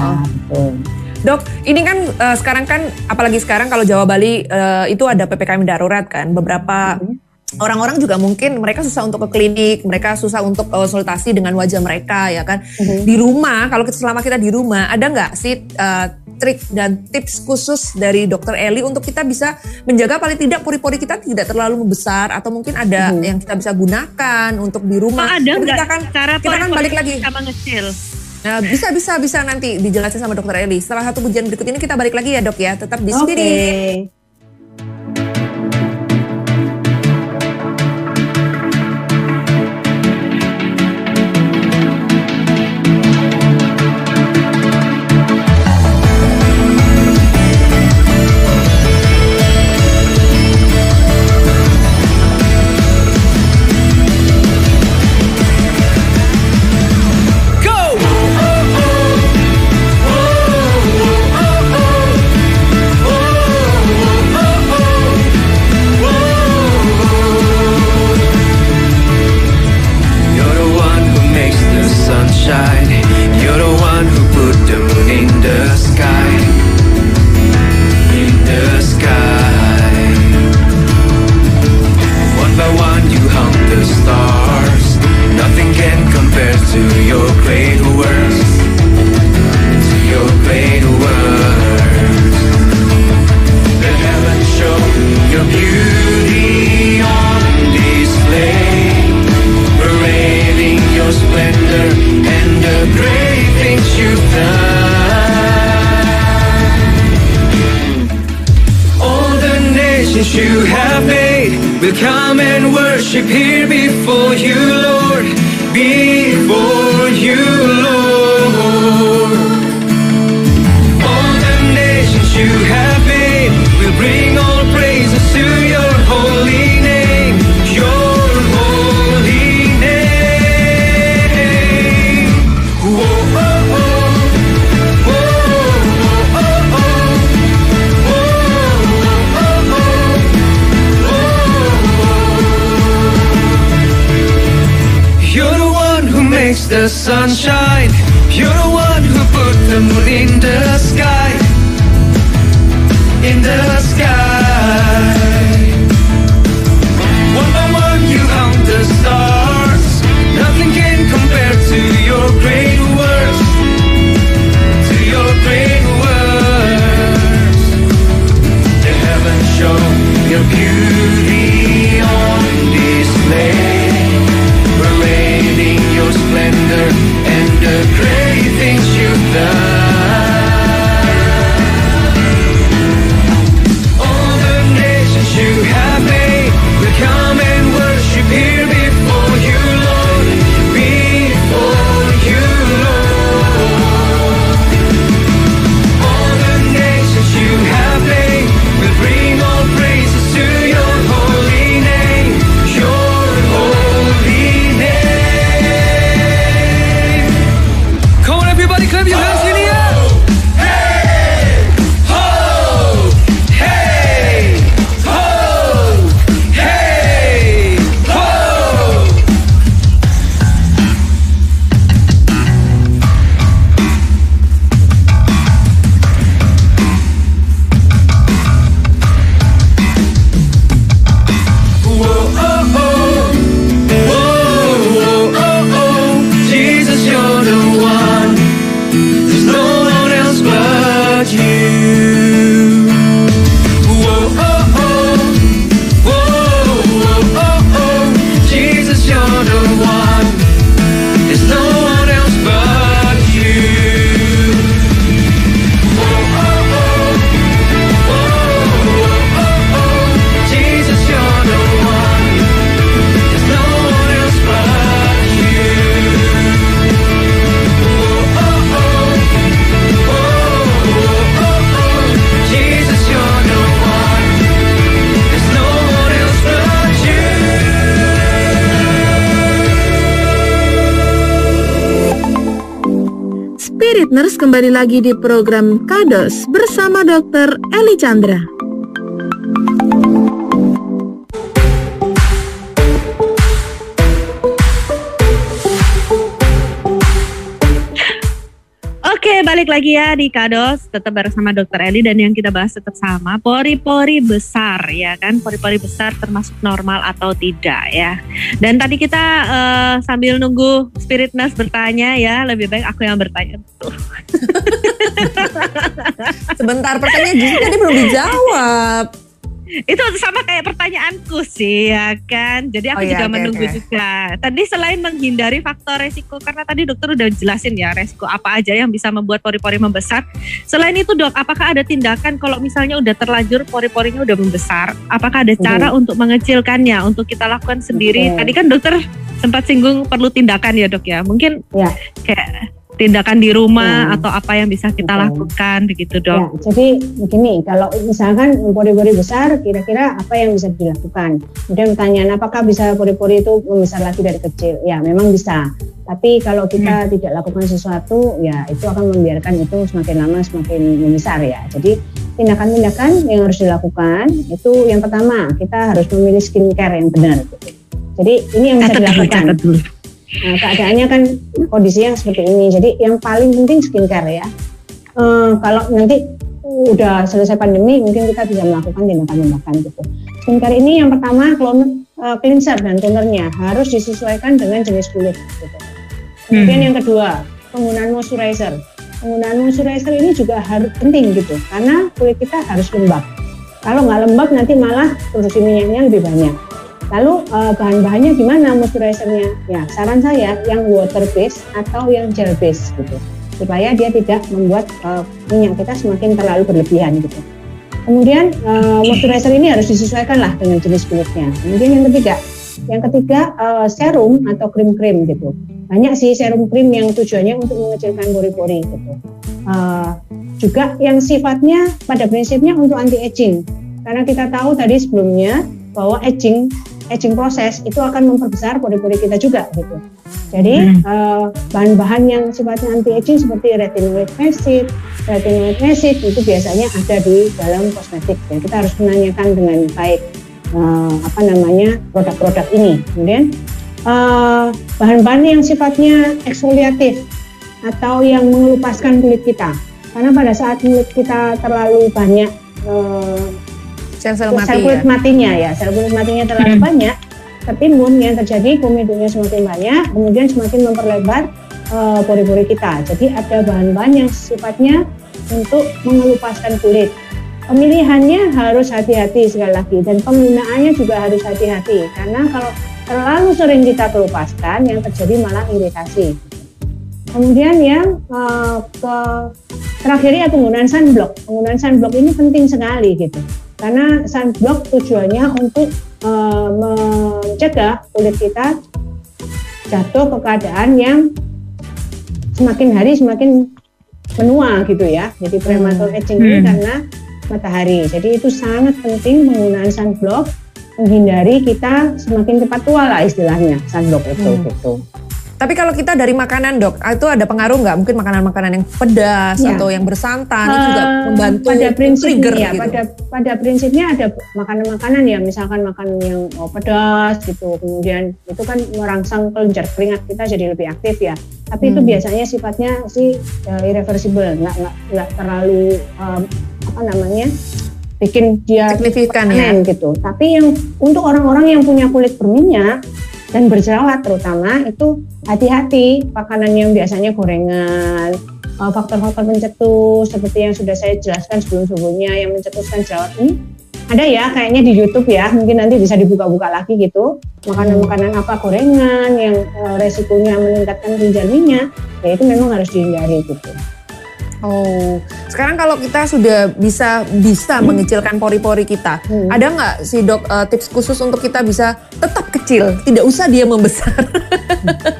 heeh. Dok, ini kan uh, sekarang kan apalagi sekarang kalau Jawa Bali uh, itu ada PPKM darurat kan. Beberapa mm-hmm. orang-orang mm -hmm. juga mungkin mereka susah untuk ke klinik, mereka susah untuk konsultasi dengan wajah mereka ya kan. Mm -hmm. Di rumah kalau kita selama kita di rumah ada nggak sih uh, trik dan tips khusus dari Dokter Eli untuk kita bisa menjaga paling tidak pori-pori kita tidak terlalu membesar atau mungkin ada mm -hmm. yang kita bisa gunakan untuk di rumah. Nah, ada nggak? Kan cara kita kan balik lagi. Sama ngecil. Nah, bisa bisa bisa nanti dijelasin sama dokter Eli. Setelah satu ujian berikut ini kita balik lagi ya, Dok ya. Tetap di okay. dangerous Spirit Nurse kembali lagi di program Kados bersama Dr. Eli Chandra. Balik lagi ya di Kados, tetap bersama Dokter Eli dan yang kita bahas tetap sama pori-pori besar ya kan, pori-pori besar termasuk normal atau tidak ya. Dan tadi kita eh, sambil nunggu Spirit Nurse bertanya ya, lebih baik aku yang bertanya. Tuh. Sebentar pertanyaan justru tadi belum dijawab. Itu sama kayak pertanyaanku sih ya kan. Jadi Oh aku iya, juga oke, menunggu oke. juga. Tadi selain menghindari faktor resiko karena tadi dokter udah jelasin ya resiko apa aja yang bisa membuat pori-pori membesar. Selain itu dok, apakah ada tindakan kalau misalnya udah terlanjur pori-porinya udah membesar? Apakah ada cara untuk mengecilkannya untuk kita lakukan sendiri? Oke. Tadi kan dokter sempat singgung perlu tindakan ya dok ya. Mungkin Ya. kayak tindakan di rumah Hmm. atau apa yang bisa kita Oke. lakukan begitu Ya, dok. jadi begini, kalau misalkan pori-pori besar, kira-kira apa yang bisa dilakukan? Kemudian pertanyaan, apakah bisa pori-pori itu membesar lagi dari kecil? Ya, memang bisa. Tapi kalau kita tidak lakukan sesuatu, ya itu akan membiarkan itu semakin lama semakin membesar ya. Jadi tindakan-tindakan yang harus dilakukan itu yang pertama kita harus memilih skincare yang benar. Gitu. Jadi ini yang bisa Catat dilakukan. catat dulu. Nah, keadaannya kan kondisinya seperti ini. Jadi yang paling penting skincare ya. Eh, kalau nanti udah selesai pandemi, mungkin kita bisa melakukan tindakan-tindakan gitu. Skincare ini yang pertama clone, eh, cleanser dan tonernya harus disesuaikan dengan jenis kulit. Gitu. Kemudian yang kedua penggunaan moisturizer. Penggunaan moisturizer ini juga harus penting gitu, karena kulit kita harus lembab. Kalau nggak lembab nanti malah produksi minyaknya lebih banyak. Lalu eh, bahan-bahannya gimana moisturizernya? Ya saran saya yang water base atau yang gel base gitu, supaya dia tidak membuat eh, minyak kita semakin terlalu berlebihan gitu. Kemudian eh, moisturizer ini harus disesuaikan lah dengan jenis kulitnya. Kemudian yang ketiga, yang ketiga eh, serum atau krim-krim gitu. Banyak sih serum krim yang tujuannya untuk mengecilkan pori-pori gitu. Eh, juga yang sifatnya pada prinsipnya untuk anti aging. Karena kita tahu tadi sebelumnya bahwa aging aging proses itu akan memperbesar pori-pori kita juga gitu. Jadi eh, bahan-bahan yang sifatnya anti aging seperti retinoic acid, retinoic acid itu biasanya ada di dalam kosmetik. Ya, kita harus menanyakan dengan baik eh, apa namanya produk-produk ini. Kemudian eh, bahan-bahan yang sifatnya eksfoliatif atau yang mengelupaskan kulit kita. Karena pada saat kulit kita terlalu banyak Sel-sel sel mati kulit ya. matinya ya, sel kulit matinya terlalu banyak, tertimbun yang terjadi komedonya semakin banyak, kemudian semakin memperlebar eh, pori-pori kita. Jadi ada bahan-bahan yang sifatnya untuk mengelupaskan kulit. Pemilihannya harus hati-hati sekali lagi dan penggunaannya juga harus hati-hati karena kalau terlalu sering kita kelupaskan yang terjadi malah iritasi. Kemudian yang eh, ke terakhir ya penggunaan sunblock. Penggunaan sunblock ini penting sekali gitu. Karena sunblock tujuannya untuk eh, mencegah kulit kita jatuh ke keadaan yang semakin hari semakin menua gitu ya. Jadi prematur aging ini Hmm. karena matahari. Jadi itu sangat penting penggunaan sunblock menghindari kita semakin cepat tua lah istilahnya sunblock itu Hmm. gitu. Tapi kalau kita dari makanan dok, itu ada pengaruh nggak? Mungkin makanan-makanan yang pedas Ya. atau yang bersantan itu juga Eh, membantu pada prinsipnya trigger ya, gitu. pada pada prinsipnya ada makanan-makanan ya misalkan makanan yang oh, pedas gitu kemudian itu kan merangsang kelenjar keringat kita jadi lebih aktif ya tapi itu Hmm. biasanya sifatnya sih eh, irreversible nggak nggak nggak terlalu em, apa namanya bikin dia Signifikan ya. gitu tapi yang untuk orang-orang yang punya kulit berminyak dan berjerawat terutama itu hati-hati makanan yang biasanya gorengan uh, faktor-faktor pencetus seperti yang sudah saya jelaskan sebelum-sebelumnya yang mencetuskan jerawat ini. Ada ya kayaknya di YouTube ya mungkin nanti bisa dibuka-buka lagi gitu. Makanan-makanan apa gorengan yang uh, resikonya meningkatkan kelenjar minyak ya itu memang harus dihindari gitu Oh, sekarang kalau kita sudah bisa bisa mengecilkan pori-pori kita, Hmm. ada nggak sih dok eh, tips khusus untuk kita bisa tetap kecil, tidak usah dia membesar?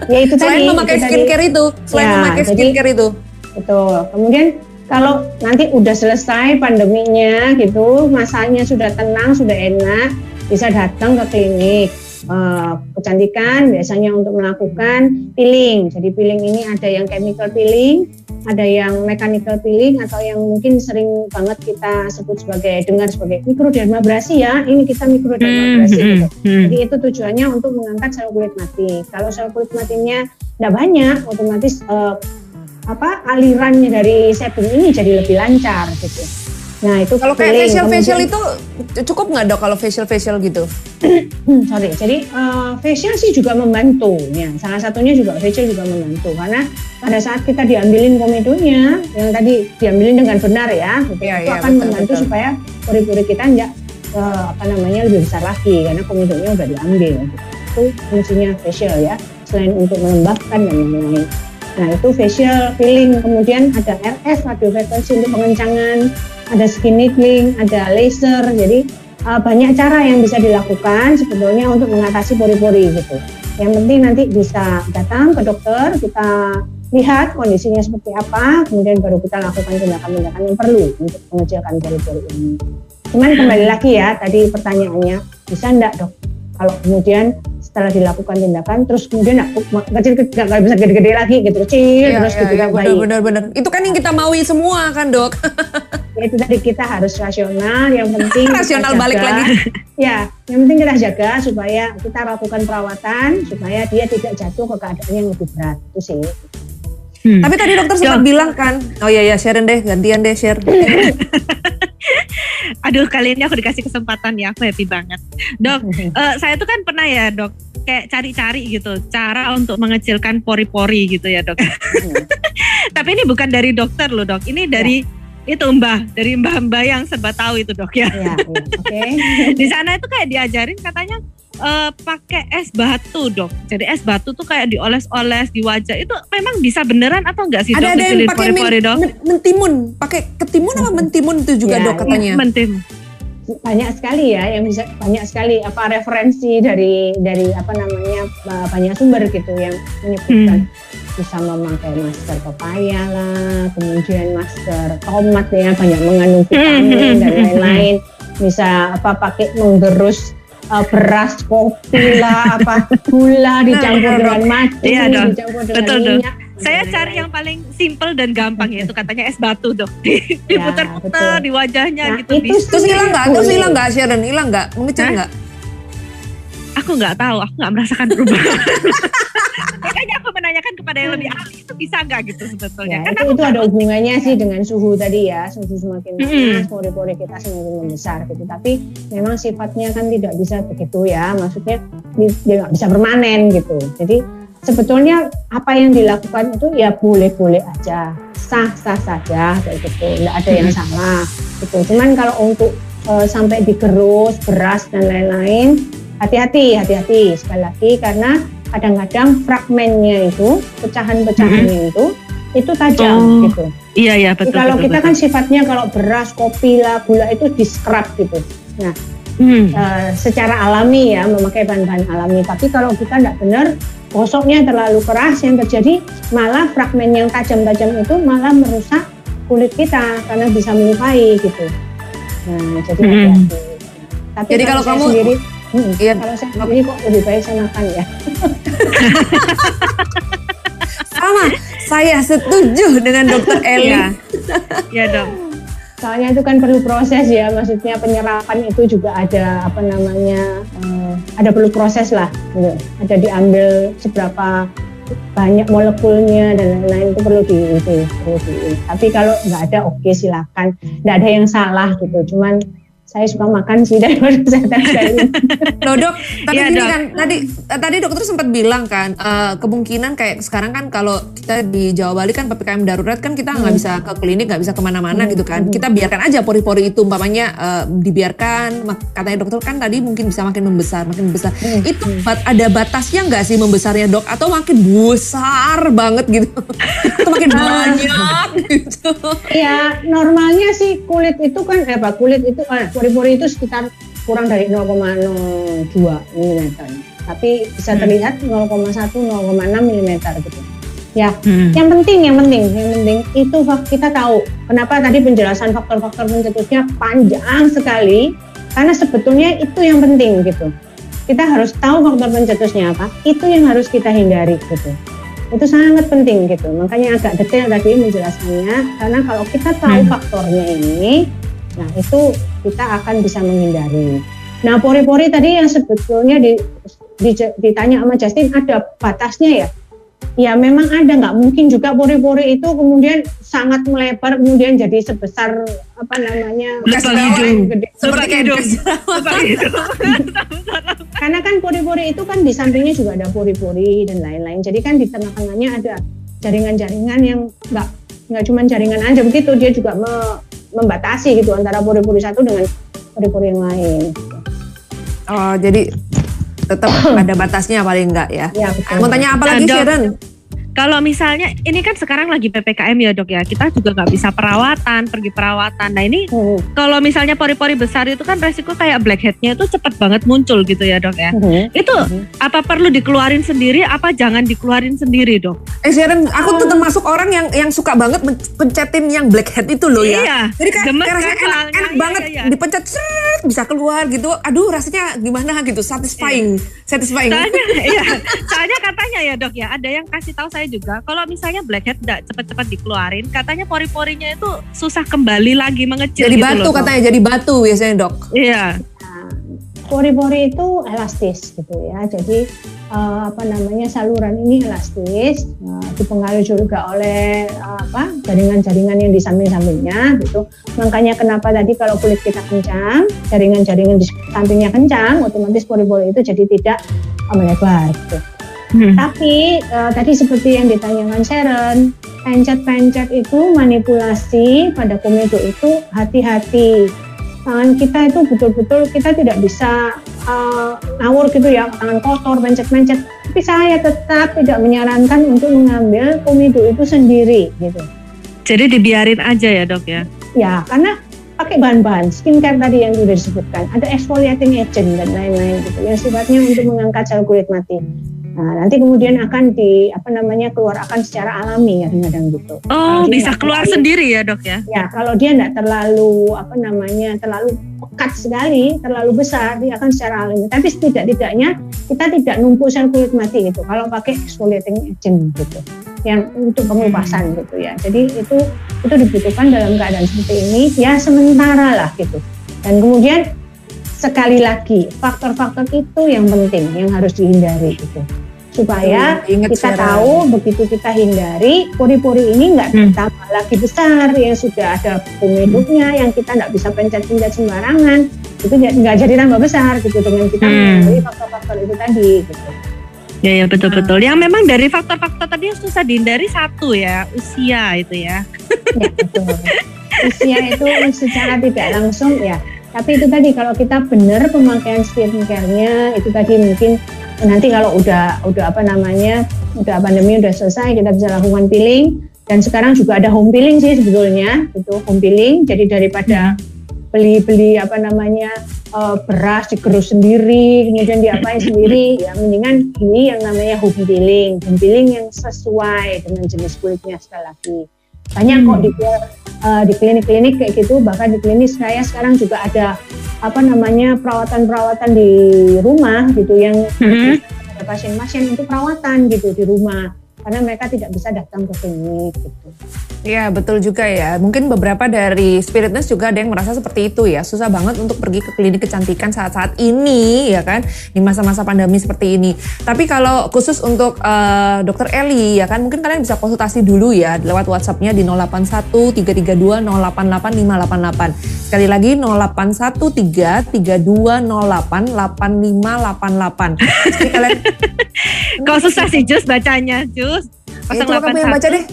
ya itu selain tadi memakai itu tadi. skincare itu, selain Ya, memakai jadi- skincare itu. Betul. Kemudian kalau nanti udah selesai pandeminya gitu, masanya sudah tenang, sudah enak, bisa datang ke klinik eh, kecantikan biasanya untuk melakukan peeling. Jadi peeling ini ada yang chemical peeling, ada yang mechanical peeling atau yang mungkin sering banget kita sebut sebagai dengar sebagai mikrodermabrasi ya. Ini kita mikrodermabrasi gitu. Jadi itu tujuannya untuk mengangkat sel kulit mati. Kalau sel kulit matinya tidak banyak, otomatis eh, apa alirannya dari sebum ini jadi lebih lancar gitu. Nah itu Kalau kayak facial facial itu cukup nggak dok kalau facial facial gitu? Hmm, sorry. Jadi eh, facial sih juga membantu. Ya, salah satunya juga facial juga membantu karena pada saat kita diambilin komedonya yang tadi diambilin dengan benar ya, gitu, Iya, itu iya, akan betul, membantu betul. supaya pori-pori kita enggak eh, apa namanya lebih besar lagi karena komedonya udah diambil. Gitu. Itu fungsinya facial ya, selain untuk melembabkan dan lain-lain. Nah itu facial peeling, kemudian ada RF, radio frequency untuk pengencangan, ada skin needling, ada laser. Jadi uh, banyak cara yang bisa dilakukan sebetulnya untuk mengatasi pori-pori gitu. Yang penting nanti bisa datang ke dokter, kita lihat kondisinya seperti apa, kemudian baru kita lakukan tindakan-tindakan yang perlu untuk mengecilkan pori-pori ini. Cuman kembali lagi ya, tadi pertanyaannya, bisa enggak dok? Kalau kemudian setelah dilakukan tindakan, terus kemudian kecil nggak bisa gede-gede lagi gitu, kecil terus gitu kan benar, baik. benar, benar. Itu kan yang kita maui semua kan dok. Ya, itu tadi kita harus rasional yang penting Rasional balik jaga. lagi. ya yang penting kita jaga supaya kita lakukan perawatan supaya dia tidak jatuh ke keadaan yang lebih berat itu sih Hmm. Tapi tadi dokter sempat bilang kan, oh iya ya Sharon deh, gantian deh share. Aduh kali ini aku dikasih kesempatan ya, aku happy banget. Dok, eh, saya tuh kan pernah ya dok, kayak cari-cari gitu, cara untuk mengecilkan pori-pori gitu ya dok. Tapi ini bukan dari dokter loh dok, ini dari itu mbah, dari mbah-mbah yang serba tahu itu dok ya. ya, ya. oke Di sana itu kayak diajarin katanya eh, pakai es batu dok. Jadi es batu tuh kayak dioles-oles di wajah itu memang bisa beneran atau enggak sih dok? ada ada yang pakai men- dok? men- mentimun, pakai ketimun apa mentimun itu juga Ya, dok katanya. Mentim. banyak sekali ya yang bisa banyak sekali apa referensi dari dari apa namanya ba- banyak sumber gitu yang menyebutkan bisa memakai masker pepaya lah kemudian masker tomat ya banyak mengandung vitamin dan lain-lain bisa apa pakai menggerus uh, beras kopi lah apa gula dicampur Nah, dengan madu Iya, dong. dicampur dengan Betul, dong. minyak Saya dan cari yang paling simple dan gampang ya itu katanya es batu dok. Ya, Diputer-puter betul. di wajahnya Nah, gitu. itu. Terus hilang nggak? Terus hilang nggak Sharon? Hilang nggak? Mengecil nggak? Aku nggak tahu, aku nggak merasakan perubahan. Makanya aku menanyakan kepada yang lebih ahli itu bisa nggak gitu sebetulnya. Ya, Kan itu, itu ada hubungannya sih dengan suhu tadi ya, suhu semakin panas, pori-pori kita semakin membesar gitu. Tapi memang sifatnya kan tidak bisa begitu ya, maksudnya di- dia nggak bisa permanen gitu. Jadi sebetulnya apa yang dilakukan itu ya boleh-boleh aja, sah-sah saja kayak gitu, nggak ada yang salah gitu. Cuman kalau untuk eh, sampai digerus, beras dan lain-lain, hati-hati, hati-hati sekali lagi karena kadang-kadang fragmennya itu, pecahan-pecahannya itu, itu tajam Oh, gitu. Iya ya Jadi betul. kalau betul, kita betul. kan sifatnya kalau beras, kopi lah, gula itu di scrub gitu. Nah, Hmm. eh, secara alami ya memakai bahan-bahan alami. Tapi kalau kita tidak benar, gosoknya terlalu keras yang terjadi malah fragmen yang tajam-tajam itu malah merusak kulit kita karena bisa melukai gitu. Nah, jadi Hmm. hati-hati. Tapi Jadi kalau kamu- sendiri, hmm, Iya. kalau saya sendiri kok lebih baik saya makan ya. Sama, saya setuju dengan dokter Eli. Iya. Iya dong. Soalnya itu kan perlu proses ya, maksudnya penyerapan itu juga ada apa namanya, eh, ada perlu proses lah, gitu. Ada diambil seberapa banyak molekulnya dan lain-lain itu perlu di itu, perlu di. Tapi kalau nggak ada oke silakan, nggak ada yang salah gitu. Cuman saya suka makan sih daripada saya. Loh dok, tapi Iya, gini Dok. kan tadi tadi dokter sempat bilang kan eh, kemungkinan kayak sekarang kan kalau kita di Jawa Bali kan ppkm darurat kan kita nggak bisa ke klinik nggak bisa ke mana-mana gitu kan. Kita biarkan aja pori-pori itu umpamanya eh, dibiarkan katanya dokter kan tadi mungkin bisa makin membesar makin membesar. Itu bat- ada batasnya nggak sih membesarnya dok atau makin besar banget gitu atau makin banyak gitu. Ya normalnya sih kulit itu kan eh, apa kulit itu eh, pori-pori itu sekitar kurang dari 0,02 mm. Tapi bisa Hmm. terlihat 0,1 0,6 mm gitu. Ya, Hmm. yang penting yang penting yang penting itu kita tahu kenapa tadi penjelasan faktor-faktor pencetusnya panjang sekali karena sebetulnya itu yang penting gitu. Kita harus tahu faktor pencetusnya apa, itu yang harus kita hindari gitu itu sangat penting gitu makanya agak detail tadi menjelaskannya karena kalau kita tahu Hmm. faktornya ini nah itu kita akan bisa menghindari. Nah pori-pori tadi yang sebetulnya di, di- ditanya sama Justin ada batasnya ya? Ya memang ada. Nggak mungkin juga pori-pori itu kemudian sangat melebar kemudian jadi sebesar apa namanya. Seperti kayak hidung. Lubang hidung. karena kan pori-pori itu kan di sampingnya juga ada pori-pori dan lain-lain. Jadi kan di tengah-tengahnya ada jaringan-jaringan yang nggak nggak cuma jaringan aja. Begitu dia juga me- membatasi gitu antara pori-pori satu dengan pori-pori yang lain Oh, jadi tetap ada batasnya paling enggak ya. ya betul Mau tanya apa lagi. Sharon? Kalau misalnya ini kan sekarang lagi PPKM ya dok ya, kita juga nggak bisa perawatan, pergi perawatan. Nah ini Hmm. kalau misalnya pori-pori besar itu kan resiko kayak blackheadnya itu cepat banget muncul gitu ya dok ya. Hmm. Itu apa perlu dikeluarin sendiri, apa jangan dikeluarin sendiri dok? Eh Sharon, aku tuh termasuk orang yang yang suka banget pencetin yang blackhead itu loh ya. Iya, Jadi kayak, gemes kayak rasanya kan enak, enak Iya, banget iya, iya. dipencet seret, bisa keluar gitu. Aduh rasanya gimana gitu, satisfying, satisfying. Soalnya, iya, soalnya katanya ya dok ya, ada yang kasih tahu saya juga, kalau misalnya blackhead nggak cepet-cepet dikeluarin, katanya pori-porinya itu susah kembali lagi mengecil. Jadi gitu batu loh, Dok. katanya, jadi batu biasanya dok. Iya. Nah, pori-pori itu elastis gitu ya. Jadi eh, apa namanya saluran ini elastis, eh, dipengaruhi juga oleh eh, apa jaringan-jaringan yang di samping-sampingnya gitu. Makanya kenapa tadi kalau kulit kita kencang, jaringan-jaringan di sampingnya kencang, otomatis pori-pori itu jadi tidak melebar. Gitu. Hmm. Tapi eh, tadi seperti yang ditanyakan Sharon, pencet-pencet itu manipulasi pada komedo itu hati-hati. Tangan kita itu betul-betul kita tidak bisa eh, ngawur gitu ya, tangan kotor, pencet-pencet. Tapi saya tetap tidak menyarankan untuk mengambil komedo itu sendiri gitu. Jadi dibiarin aja ya dok ya. Ya, karena pakai bahan-bahan skincare tadi yang sudah disebutkan, ada exfoliating agent dan lain-lain gitu yang sifatnya untuk mengangkat sel kulit mati. Nah, nanti kemudian akan di apa namanya keluar akan secara alami kadang-kadang gitu. Oh Kalau bisa keluar terlalu- sendiri ya dok ya. Ya, kalau dia tidak terlalu apa namanya terlalu pekat sekali, terlalu besar, dia akan secara alami. Tapi setidak-tidaknya kita tidak numpuk sel kulit mati gitu. Kalau pakai exfoliating agent gitu, yang untuk pengelupasan gitu ya. Jadi itu itu dibutuhkan dalam keadaan seperti ini ya sementara lah gitu. Dan kemudian sekali lagi faktor-faktor itu yang penting yang harus dihindari gitu supaya Tuh, ingat kita tahu begitu kita hindari pori-pori ini nggak Hmm. bertambah lagi besar yang sudah ada pemeduknya yang kita nggak bisa pencet-pencet sembarangan itu nggak nggak jadi tambah besar gitu dengan kita Hmm. menghindari faktor-faktor itu tadi gitu. Ya ya betul betul. Yang memang dari faktor-faktor tadi yang susah dihindari satu ya usia itu ya. Ya, betul. Usia itu secara tidak langsung ya. Tapi itu tadi kalau kita benar pemakaian skincare-nya itu tadi mungkin nanti kalau udah udah apa namanya udah pandemi udah selesai kita bisa lakukan peeling. Dan sekarang juga ada home peeling sih sebetulnya itu home peeling. Jadi daripada beli-beli apa namanya eh, beras digerus sendiri kemudian diapain sendiri ya mendingan ini yang namanya home peeling. Home peeling yang sesuai dengan jenis kulitnya sekali lagi banyak kok di eh, di klinik-klinik kayak gitu bahkan di klinik saya sekarang juga ada apa namanya perawatan-perawatan di rumah gitu yang Mhm. ada pasien-pasien untuk perawatan gitu di rumah karena mereka tidak bisa datang ke klinik gitu. Iya betul juga ya. Mungkin beberapa dari spiritness juga ada yang merasa seperti itu ya. Susah banget untuk pergi ke klinik kecantikan saat-saat ini ya kan di masa-masa pandemi seperti ini. Tapi kalau khusus untuk eh, dokter Eli ya kan mungkin kalian bisa konsultasi dulu ya lewat WhatsAppnya di 081 332 088 588. Sekali lagi 081 332 08 8588. Jadi kalian Kok susah sih Jus bacanya Jus? Ya, itu kamu yang baca deh.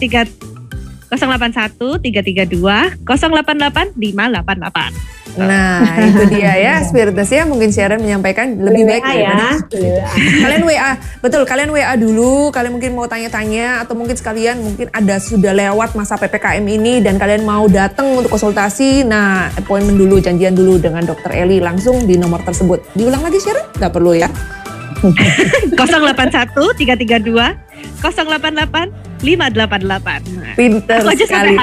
3 081 332 088 588. Nah, itu dia ya Spiritus ya. Mungkin Sharon menyampaikan lebih baik WA ya. daripada Beli WA. kalian WA betul kalian WA dulu kalian mungkin mau tanya-tanya atau mungkin sekalian mungkin ada sudah lewat masa ppkm ini dan kalian mau datang untuk konsultasi nah appointment dulu janjian dulu dengan dokter Eli langsung di nomor tersebut diulang lagi Sharon nggak perlu ya 081 332 088 588. Nah, pinter Aku aja sekali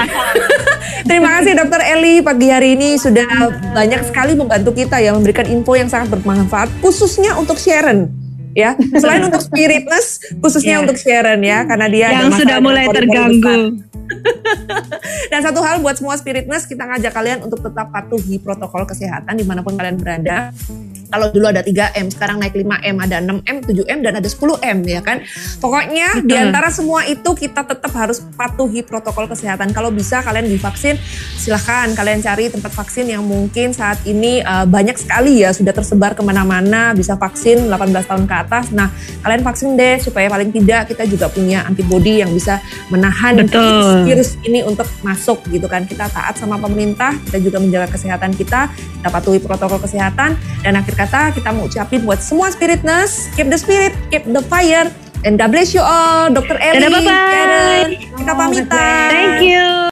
terima kasih dokter Eli pagi hari ini sudah banyak sekali membantu kita ya memberikan info yang sangat bermanfaat khususnya untuk Sharon ya selain untuk spiritness khususnya Ya. untuk Sharon ya karena dia yang sudah mulai terganggu. Dan satu hal buat semua spiritness, kita ngajak kalian untuk tetap patuhi protokol kesehatan di mana pun kalian berada. Kalau dulu ada 3M, sekarang naik 5M, ada 6M, 7M, dan ada 10M ya kan. Pokoknya di Betul. antara semua itu kita tetap harus patuhi protokol kesehatan. Kalau bisa kalian divaksin, silahkan kalian cari tempat vaksin yang mungkin saat ini uh, banyak sekali ya sudah tersebar ke mana-mana, bisa vaksin 18 tahun ke atas. Nah kalian vaksin deh supaya paling tidak kita juga punya antibodi yang bisa menahan Betul. virus ini untuk masuk gitu kan. Kita taat sama pemerintah, kita juga menjaga kesehatan kita, kita patuhi protokol kesehatan dan akhir kata kita mau ucapin buat semua spiritness, keep the spirit, keep the fire, and God bless you all, Dr. Eli, Dadah. Karen, kita pamitan. Thank you.